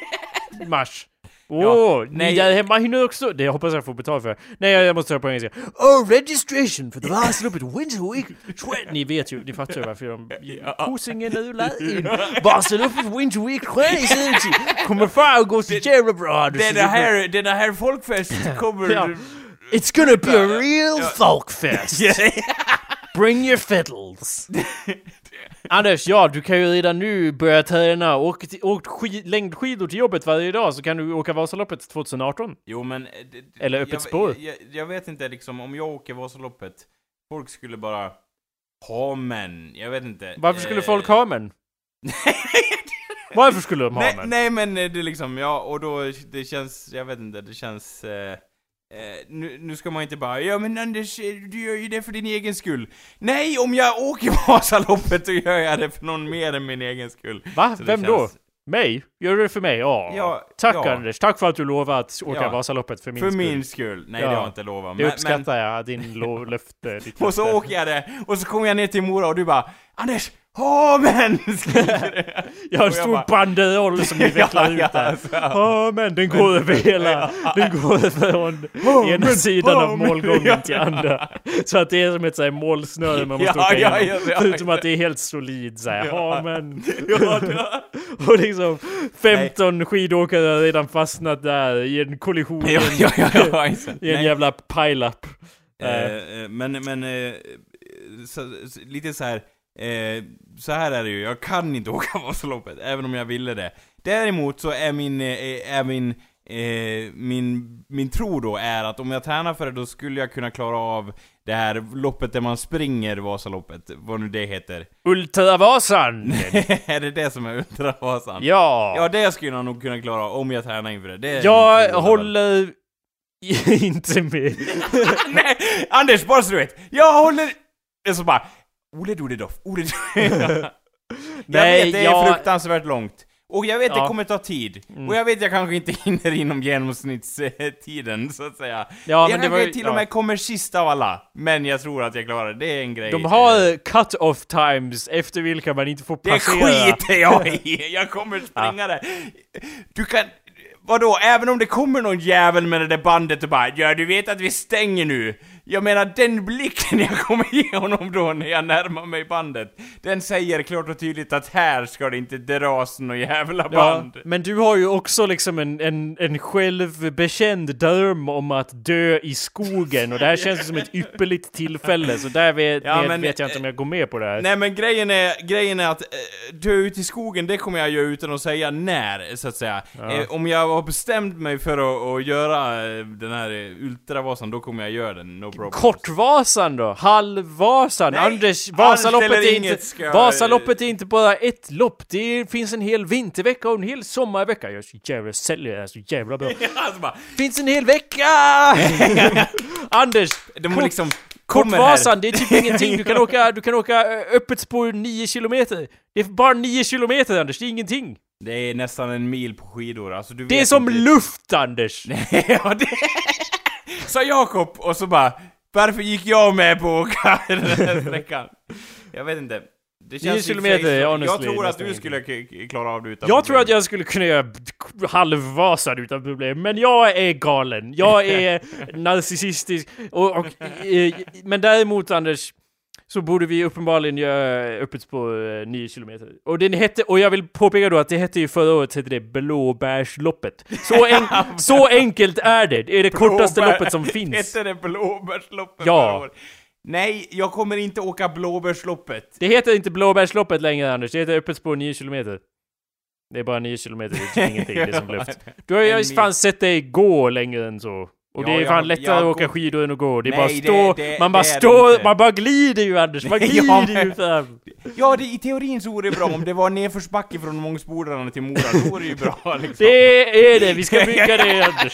Mars. Åh, Ja, ni nej. där hemma hinner också... Det hoppas jag får betalt för. Nej, jag måste höra på engelska. Oh, registration for the Vasaloppet Winter Week 20... Ni vet ju, ni fattar ju varför de... Kosingen rullar in. Vasaloppet Winter Week 2020 kommer fan att gå så jävla bra. Det där här, där här folkfest kommer... Ja. It's gonna be a real folkfest. Bring your fiddles. Anders, ja, du kan ju redan nu börja träna. Åk, åk skid, längdskidor till jobbet varje dag så kan du åka Vasaloppet 2018. Jo men... eh, det- Eller öppet jag, spår. Jag, jag vet inte liksom, om jag åker Vasaloppet, folk skulle bara... Ha men, jag vet inte. Varför skulle Eh, folk ha män? Varför skulle de ha nej, män? nej men eh, det är liksom, ja och då, det känns, jag vet inte, det känns... Eh, eh, nu, nu ska man inte bara, ja men Anders, eh, du gör ju det för din egen skull. Nej, om jag åker Vasaloppet då gör jag det för någon mer än min egen skull. Va? Så Vem då? känns- Mig? Gör du det för mig? Ja. Ja, Tack ja. Anders, tack för att du lovar att åka Ja. Vasaloppet för min För skull. min skull. Nej Ja. det har jag inte lovat. Det Men- uppskattar jag, din lo- löfte. Och så åker jag det, och så kommer jag ner till Mora och du bara Anders, ha men! skriker du. Jag har en stor bara- banderoll som ni vecklar ut där. alltså. Ja, men den går över hela... Den går från ena sidan av målgången till andra. Så att det är som ett så här målsnöre man måste åka ja, igenom. Förutom att det är helt solid så här. Ja, Ja. men... Ja, det- Och liksom 15 skidåkare har redan fastnat där i en kollision. i en- jävla pile-up. Eh, Eh, men, men, så, så, lite så här. Eh, så här är det ju, jag kan inte åka Vasaloppet, även om jag ville det. Däremot så är min, eh, är min, eh, min, min tro då är att om jag tränar för det då skulle jag kunna klara av det här loppet där man springer Vasaloppet, vad nu det heter. Ultravasan! är det det som är Ultravasan? ja! Ja, det skulle jag nog kunna klara om jag tränar inför det. det jag håller inte med. Nej, Anders, bara så du vet. Jag håller... Det är så bara... Ole Dodedoff, Ole Jag Nej, vet, det är jag- fruktansvärt långt. Och jag vet, Ja. Mm. det kommer ta tid. Och jag vet, jag kanske inte hinner inom genomsnittstiden, så att säga. Ja, jag men det kanske var- till ja. och med kommer sist av alla. Men jag tror att jag klarar det. Det är en grej. De har cut-off times efter vilka man inte får Det passera. skiter jag i! Jag kommer springa det. Du kan... Vadå, även om det kommer någon jävel med det där bandet och bara Ja, du vet att vi stänger nu. Jag menar, den blicken jag kommer ge honom då när jag närmar mig bandet, den säger klart och tydligt att här ska det inte dras någon jävla Ja, band. men du har ju också liksom en, en, en självbekänd dröm om att dö i skogen och det här känns som ett ypperligt tillfälle så där vet, Ja, men, vet jag inte om jag går med på det här. Nej men grejen är, grejen är att eh, dö ut i skogen, det kommer jag göra utan att säga när, så att säga. Eh, om jag har bestämt mig för att, att göra eh, den här Ultravasan, då kommer jag göra den, no. Kortvasan då? Halvvasan? Nej, Anders, Vasaloppet är, inte, ska- Vasaloppet är inte bara ett lopp, det finns en hel vintervecka och en hel sommarvecka. Jag är så jävla säljer det här så jävla bra. alltså bara, finns en hel vecka! Anders! de kort- liksom kommer här. Kortvasan, det är typ ingenting. Du kan åka, du kan åka ö, öppet spår 9 kilometer. Det är bara 9 kilometer Anders, det är ingenting. Det är nästan en mil på skidor, alltså du Det är som inte. luft, Anders! ja, det... Sa Jakob, och så bara Varför gick jag med på att åka den här sträckan? Jag vet inte. Det för sig kilometer, så- honestly, Jag tror att du skulle klara av det utan Jag tror problem. att jag skulle kunna göra halvvasan utan problem, men jag är galen. Jag är narcissistisk. Och, och, eh, men däremot Anders, så borde vi uppenbarligen göra öppet spår eh, 9 kilometer. Och den hette, och jag vill påpeka då att det hette ju förra året hette det Blåbärsloppet. Så, en, så enkelt är det. Det är det kortaste Blåbär- loppet som finns. Hette det blåbärsloppet Ja. förra året? Nej, jag kommer inte åka blåbärsloppet. Det heter inte Blåbärsloppet längre Anders, det heter öppet spår 9 kilometer. Det är bara 9 kilometer, det är ingenting, det är som luft. Du har ju fan sett dig gå längre än så. Och Ja, det är fan lättare jag att åka skidor än att gå. Det är Nej, bara stå, det- man bara står, man bara glider ju Anders, man Ja, glider men- ju fram. Ja, det, i teorin så vore det bra om det var nedförsbacke från Mångsbodarna till Mora, då vore det ju bra liksom. Det är det, vi ska bygga det Anders.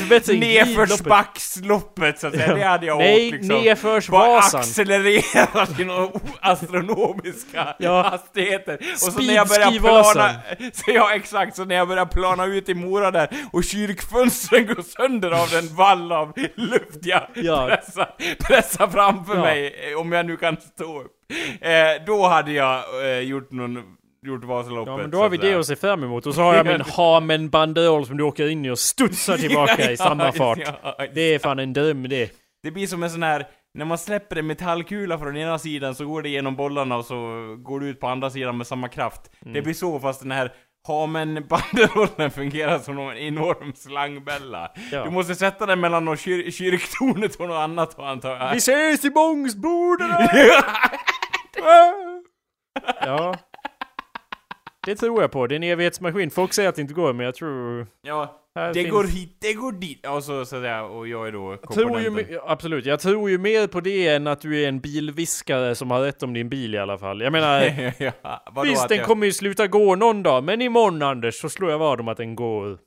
Förbättring, glidloppet. Nedförsbacksloppet så att säga, det hade jag Nej, åkt liksom. Bara nedförsvasan. accelerera till några astronomiska Ja. hastigheter. Och så när jag börjar Speedskivasan. plana... Så ja, exakt. Så när jag börjar plana ut i Mora där och kyrkfönstren går sönder av den vall av luft jag Ja. pressar, pressar framför Ja. mig, eh, om jag nu kan stå upp. Eh, då hade jag eh, gjort någon... Gjort Vasaloppet. Ja men då har vi det att se fram emot. Och så har jag min Hamen banderoll som du åker in i och studsar tillbaka i samma fart. Ja, Det är fan en dröm det. Det blir som en sån här, när man släpper en metallkula från ena sidan så går det genom bollarna och så går det ut på andra sidan med samma kraft. Mm. Det blir så fast den här Hamen banderollen fungerar som en enorm slangbälla. Ja. Du måste sätta den mellan något kyr kyrktornet och något annat antar jag. Vi ses i Bångsbodarna! ja. Det tror jag på. Det är en evighetsmaskin. Folk säger att det inte går, men jag tror... ja, Här det finns- går hit, det går dit. Och så så där, och jag är då Jag tror ju, komponenten. absolut, jag tror ju mer på det än att du är en bilviskare som har rätt om din bil i alla fall. Jag menar, ja, visst den jag, kommer ju sluta gå någon dag, men imorgon Anders så slår jag vad om att den går.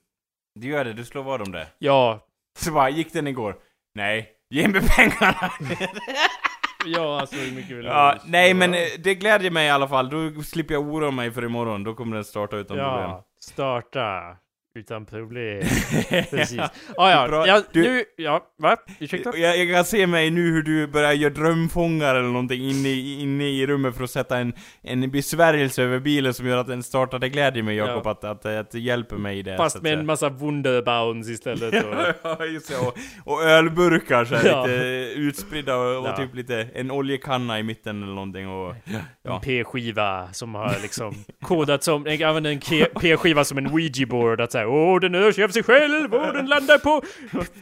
Du gör det, du slår vad om det. Ja, Så bara, gick den igår? Nej. Ge mig pengarna! ja alltså hur mycket vill du? Ja, nej men eh, det glädjer mig i alla fall. Då slipper jag oroa mig för imorgon. Då kommer den starta utan problem. Ja, starta utan problem. Precis. Ah, ja, Bra. ja, Du- nu, ja, va? Ursäkta? Jag, jag kan se mig nu hur du börjar göra drömfångare eller någonting inne, i- inne i rummet för att sätta en, en besvärjelse över bilen som gör att den startar. Det glädjer mig Jakob Ja. att, att, att det hjälper mig i det. så Fast med en massa Wunderbaums istället. Och, Ja, just det. Och, och ölburkar så här, Ja. lite utspridda och, och Ja. typ lite, en oljekanna i mitten eller någonting och... Ja. En P-skiva som har liksom kodat som, jag använder en P-skiva som en Ouija-board att säga åh den rör sig av sig själv och den landar på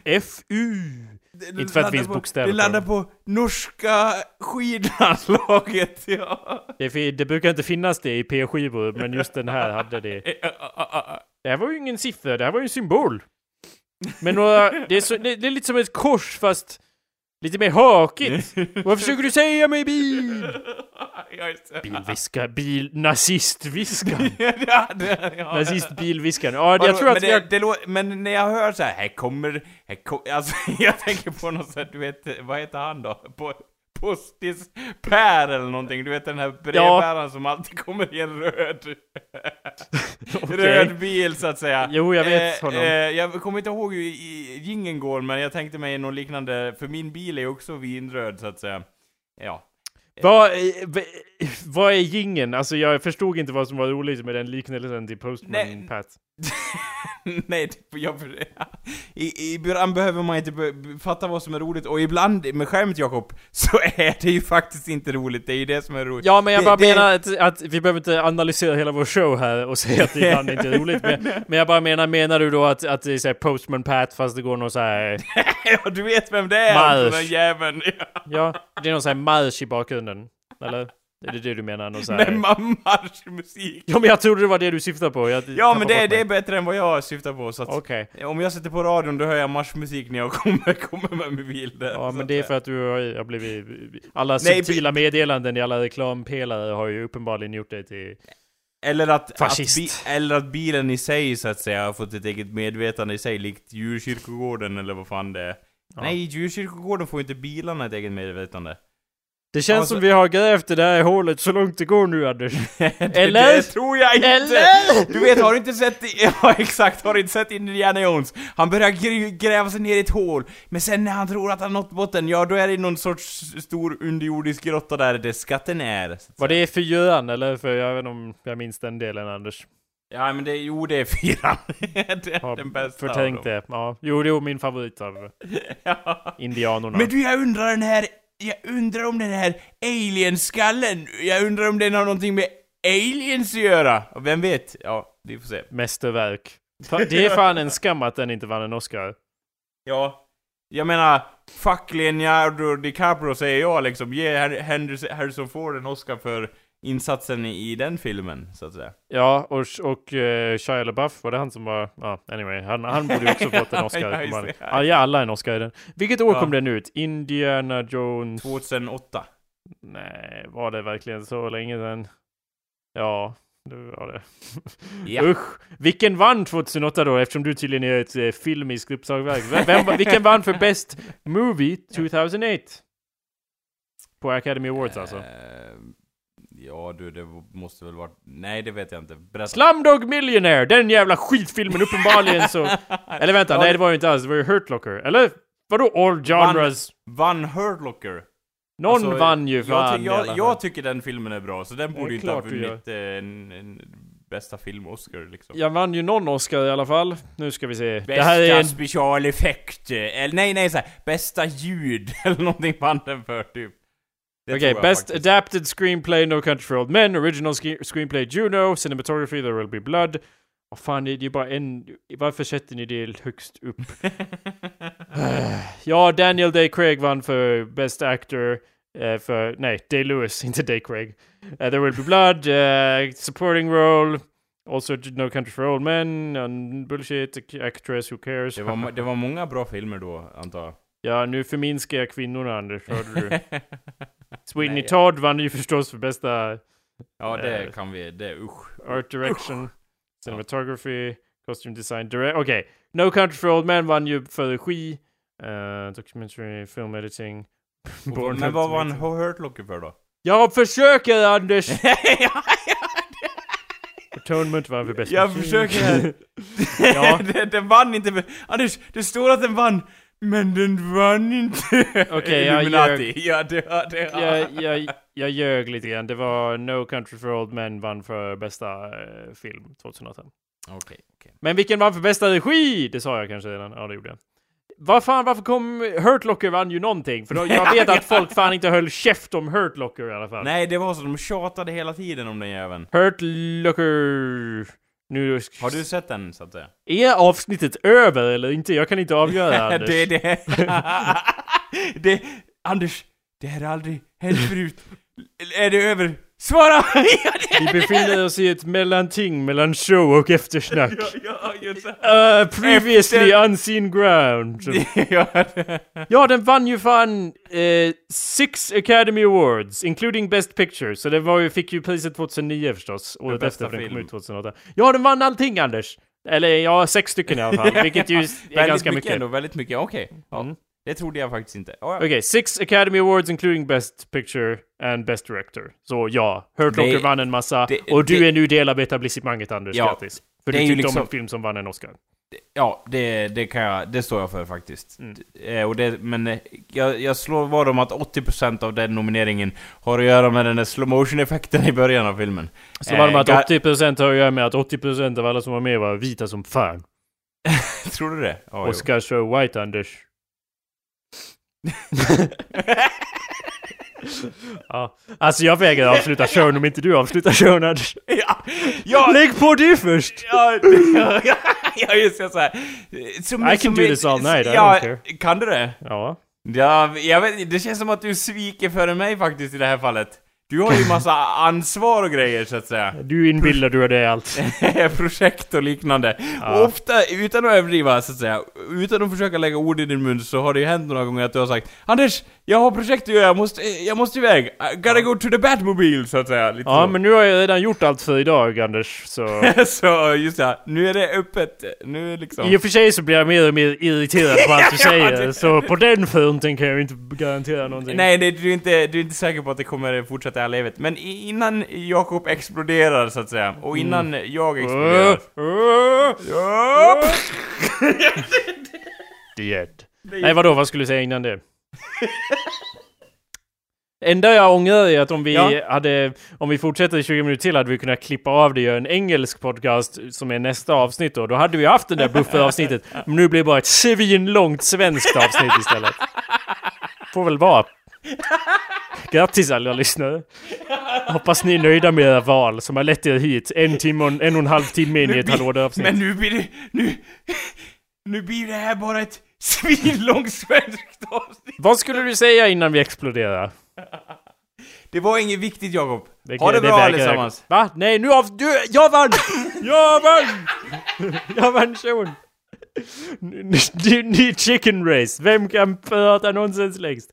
FU. Inte för att det finns på, bokstäver Det landar på norska skidlandslaget, ja. Det, det brukar inte finnas det i P-skivor, men just den här hade det. Det här var ju ingen siffra, det här var ju en symbol. Men några, det, är så, det, det är lite som ett kors fast lite mer hakigt. Vad försöker du säga mig bil? Bilviska, bil, nazistviskan. ja, det, ja. Nazistbilviskan. Ja, Vadå, jag tror att men, har... det, lå- men när jag hör så här, här kommer, här kom, alltså jag tänker på något sätt, du vet, vad heter han då? På, Postis Per eller någonting, du vet den här brevbäraren som alltid kommer i en röd, röd bil så att säga. Jo, jag vet Eh, honom. eh, jag kommer inte ihåg hur jingeln går, men jag tänkte mig något liknande, för min bil är också vinröd så att säga. Ja. Vad, eh, vad är gingen? Alltså jag förstod inte vad som var roligt med den liknelsen till Postman Nej. Pat. Nej, jag, i, ibland behöver man inte be, fatta vad som är roligt, och ibland med skämt Jakob, så är det ju faktiskt inte roligt, det är ju det som är roligt. Ja, men jag Det- bara det- menar att, att vi behöver inte analysera hela vår show här och säga att det ibland inte är roligt. Men, men jag bara menar, menar du då att, att det är så här Postman Pat fast det går någon så här... ja, du vet vem det är, Marsch. alltså, den jäveln. Ja, det är någon så här marsch i bakgrunden. Eller? Är det det du menar? Någon så Med här... ma- marschmusik. Ja, men jag trodde det var det du syftade på. Jag Ja, men det, det är bättre än vad jag syftar på, så att Okej. om jag sätter på radion då hör jag marschmusik när jag kommer, kommer med min bil där. Ja, så men att det är för att du har, har blivit... Alla Nej, subtila meddelanden i alla reklampelare har ju uppenbarligen gjort dig till... Eller att, att, Fascist. bi, eller att bilen i sig så att säga har fått ett eget medvetande i sig, likt djurkyrkogården eller vad fan det är. Ja. Nej, djurkyrkogården får inte bilarna ett eget medvetande. Det känns Alltså- som vi har grävt det där hålet så långt det går nu Anders. Eller? Det tror jag inte! Eller? Du vet, har du inte sett... Ja, exakt, har du inte sett Indiana Jones? Han börjar gr- gräva sig ner i ett hål, men sen när han tror att han nått botten, ja då är det någon sorts stor underjordisk grotta där det skatten är. Var det fyran eller? För jag vet inte om jag minns den delen Anders. Ja men det, jo det är fyran. det är Har den bästa av förtänkt dem. det. Ja. Jo, det är min favorit av ja. indianerna. Men du, jag undrar den här... Jag undrar om den här alien-skallen, jag undrar om den har någonting med aliens att göra? Vem vet? Ja, vi får se. Mästerverk. Det är fan en skam att den inte vann en Oscar. Ja. Jag menar, fuck Leonardo DiCaprio säger jag liksom. Ge Henderson- Harrison Ford en Oscar för insatsen i, i den filmen, så att säga. Ja, och, och uh, Shia LaBeouf, var det han som var... Ja, anyway. Han, han borde ju också fått en Oscar. Ja, det. han- ja, alla en Oscar i den. Vilket år Ja. kom den ut? Indiana Jones... 2008. Nej, var det verkligen så länge sedan? Ja, det var det. Ja. Usch! Vilken vann 2008 då, eftersom du tydligen är ett eh, filmiskt uppslagsverk? Vem, vem, vilken vann för Best Movie 2008? På Academy Awards alltså. Eh, ja du, det måste väl vara... Nej, det vet jag inte. Berätta. Slumdog Millionaire! Den jävla skitfilmen uppenbarligen så... Eller vänta, Ja, nej det var ju inte alls, det var ju Hurt Locker. Eller? Vadå all genres? Vann Hurt Locker. Någon Alltså, vann ju jag, fan jag, fall. jag tycker den filmen är bra, så den borde inte ha vunnit eh, en, en bästa film-Oscar liksom. Jag vann ju någon Oscar i alla fall. Nu ska vi se. Bästa det här är en... specialeffekt, eh, eller nej nej såhär, bästa ljud, eller någonting vann den för typ. Okej, jag Best faktiskt. Adapted Screenplay No Country for Old Men, Original Screenplay Juno, Cinematography There Will Be Blood. Vad fan, det är ju bara en... Varför sätter ni det högst upp? ja, Daniel Day Craig vann för Best Actor. eh, för, nej, Day Lewis, inte Day Craig. Uh, There Will Be Blood, eh, Supporting Role. Also No Country for Old Men, and Bullshit, Actress, Who Cares? det, var, det var många bra filmer då, antar jag. Ja, nu förminskar jag kvinnorna, Anders, hörde du? Sweeney Nej, Todd vann ju förstås för bästa Ja, det Eh, kan vi, det usch. Art direction, cinematography, costume design, direct... Okej. No Country for Old Men vann ju för regi, uh, documentary, film editing. Born Men vad vann Ultimate. Hurt Locker för då? Jag försöker Anders! Atonement vann för bäst Jag försöker. Ja. den, den vann inte för... Anders, det står att den vann, men den vann inte. Okej, jag Illuminati. Ja, det har det. har- jag, jag, jag ljög lite grann. Det var No Country for Old Men vann för bästa eh, film 2008. Okej, okej. Men vilken vann för bästa regi? Det sa jag kanske redan. Ja, det gjorde jag. Vad fan, varför kom Hurt Locker vann ju någonting? För då, jag vet att folk fan inte höll käft om Hurt Locker i alla fall. Nej, det var så, de tjatade hela tiden om den jäveln. Hurt Locker... Nu... Har du sett den, så att säga? Är avsnittet över eller inte? Jag kan inte avgöra Anders. det, det. det... Anders, det här har aldrig hänt förut. Är det över? Svara! Vi befinner oss i ett mellanting mellan show och eftersnack. Ja, ja. Uh, previously Efter- unseen ground. ja, den vann ju fan eh, Six Academy Awards, including Best Picture. Så den var ju, fick ju priset 2009 förstås. Året efter för den kom film. ut 2008. Ja, den vann allting Anders! Eller ja, sex stycken i alla fall. Vilket ju är ganska mycket. mycket. Ändå, väldigt mycket, okej. Ja, Mm. Det trodde jag faktiskt inte. Ja, ja. Okej, Six Academy Awards including Best Picture and Best Director. Så ja, Hurt Det- Locker vann en massa. det- och du det- är nu del av etablissemanget Anders, Ja, grattis. För det du tyckte om liksom- en film som vann en Oscar. Ja, det, det kan jag, det står jag för faktiskt. Mm. Eh, och det, men eh, jag, jag slår vad om att 80% av den nomineringen har att göra med den där slow motion effekten i början av filmen. Så det med Eh, att 80% har att göra med att 80% av alla som var med var vita som fan. Tror du det? Jo. Oscar so white, Anders. ja. Alltså jag vägrar avsluta showen om inte du avslutar showen Anders. ja, ja, Lägg på du först! ja, ja, ja, just det, så här. Som, I can do this all night, I ja, don't care. Kan du det? Ja. Ja, jag vet, det känns som att du sviker före mig faktiskt i det här fallet. Du har ju massa ansvar och grejer så att säga. Du inbillar du det allt. Projekt och liknande. Ja. Och ofta, utan att överdriva så att säga, utan att försöka lägga ord i din mun så har det ju hänt några gånger att du har sagt Anders, jag har projekt att göra, jag måste, jag måste iväg. I gotta go to the Batmobile, så att säga. Lite Ja, så. men nu har jag redan gjort allt för idag, Anders. Så... så just ja, nu är det öppet, nu är liksom... I och för sig så blir jag mer och mer irriterad på allt du Ja, säger. det- Så på den fronten kan jag inte garantera någonting. Nej, det, du, är inte, du är inte säker på att det kommer fortsätta all evighet. Men innan Jakob exploderar, så att säga, och innan jag exploderar... Uh, uh, Ja. Dead. Nej vadå, vad skulle du säga innan det? Enda jag ångrar är att om vi Ja. hade, om vi fortsätter i 20 minuter till hade vi kunnat klippa av det och göra en engelsk podcast som är nästa avsnitt då. Då hade vi haft det där bufferavsnittet. Men nu blir det bara ett svinlångt svenskt avsnitt istället. Får väl vara. Grattis alla lyssnare. Hoppas ni är nöjda med era val som har lett er hit. En timme och en, och en halv timme in i ett halvårsavsnitt. Men nu blir det... Nu... Nu blir det här bara ett svinlångt svenskt avsnitt. Vad skulle du säga innan vi exploderar? Det var inget viktigt, Jakob. Det- Ha det, det bra allesammans. Va? Nej, nu av... Du, jag vann! Jag vann! Jag vann showen! Ny, ny chicken race. Vem kan prata nonsens längst?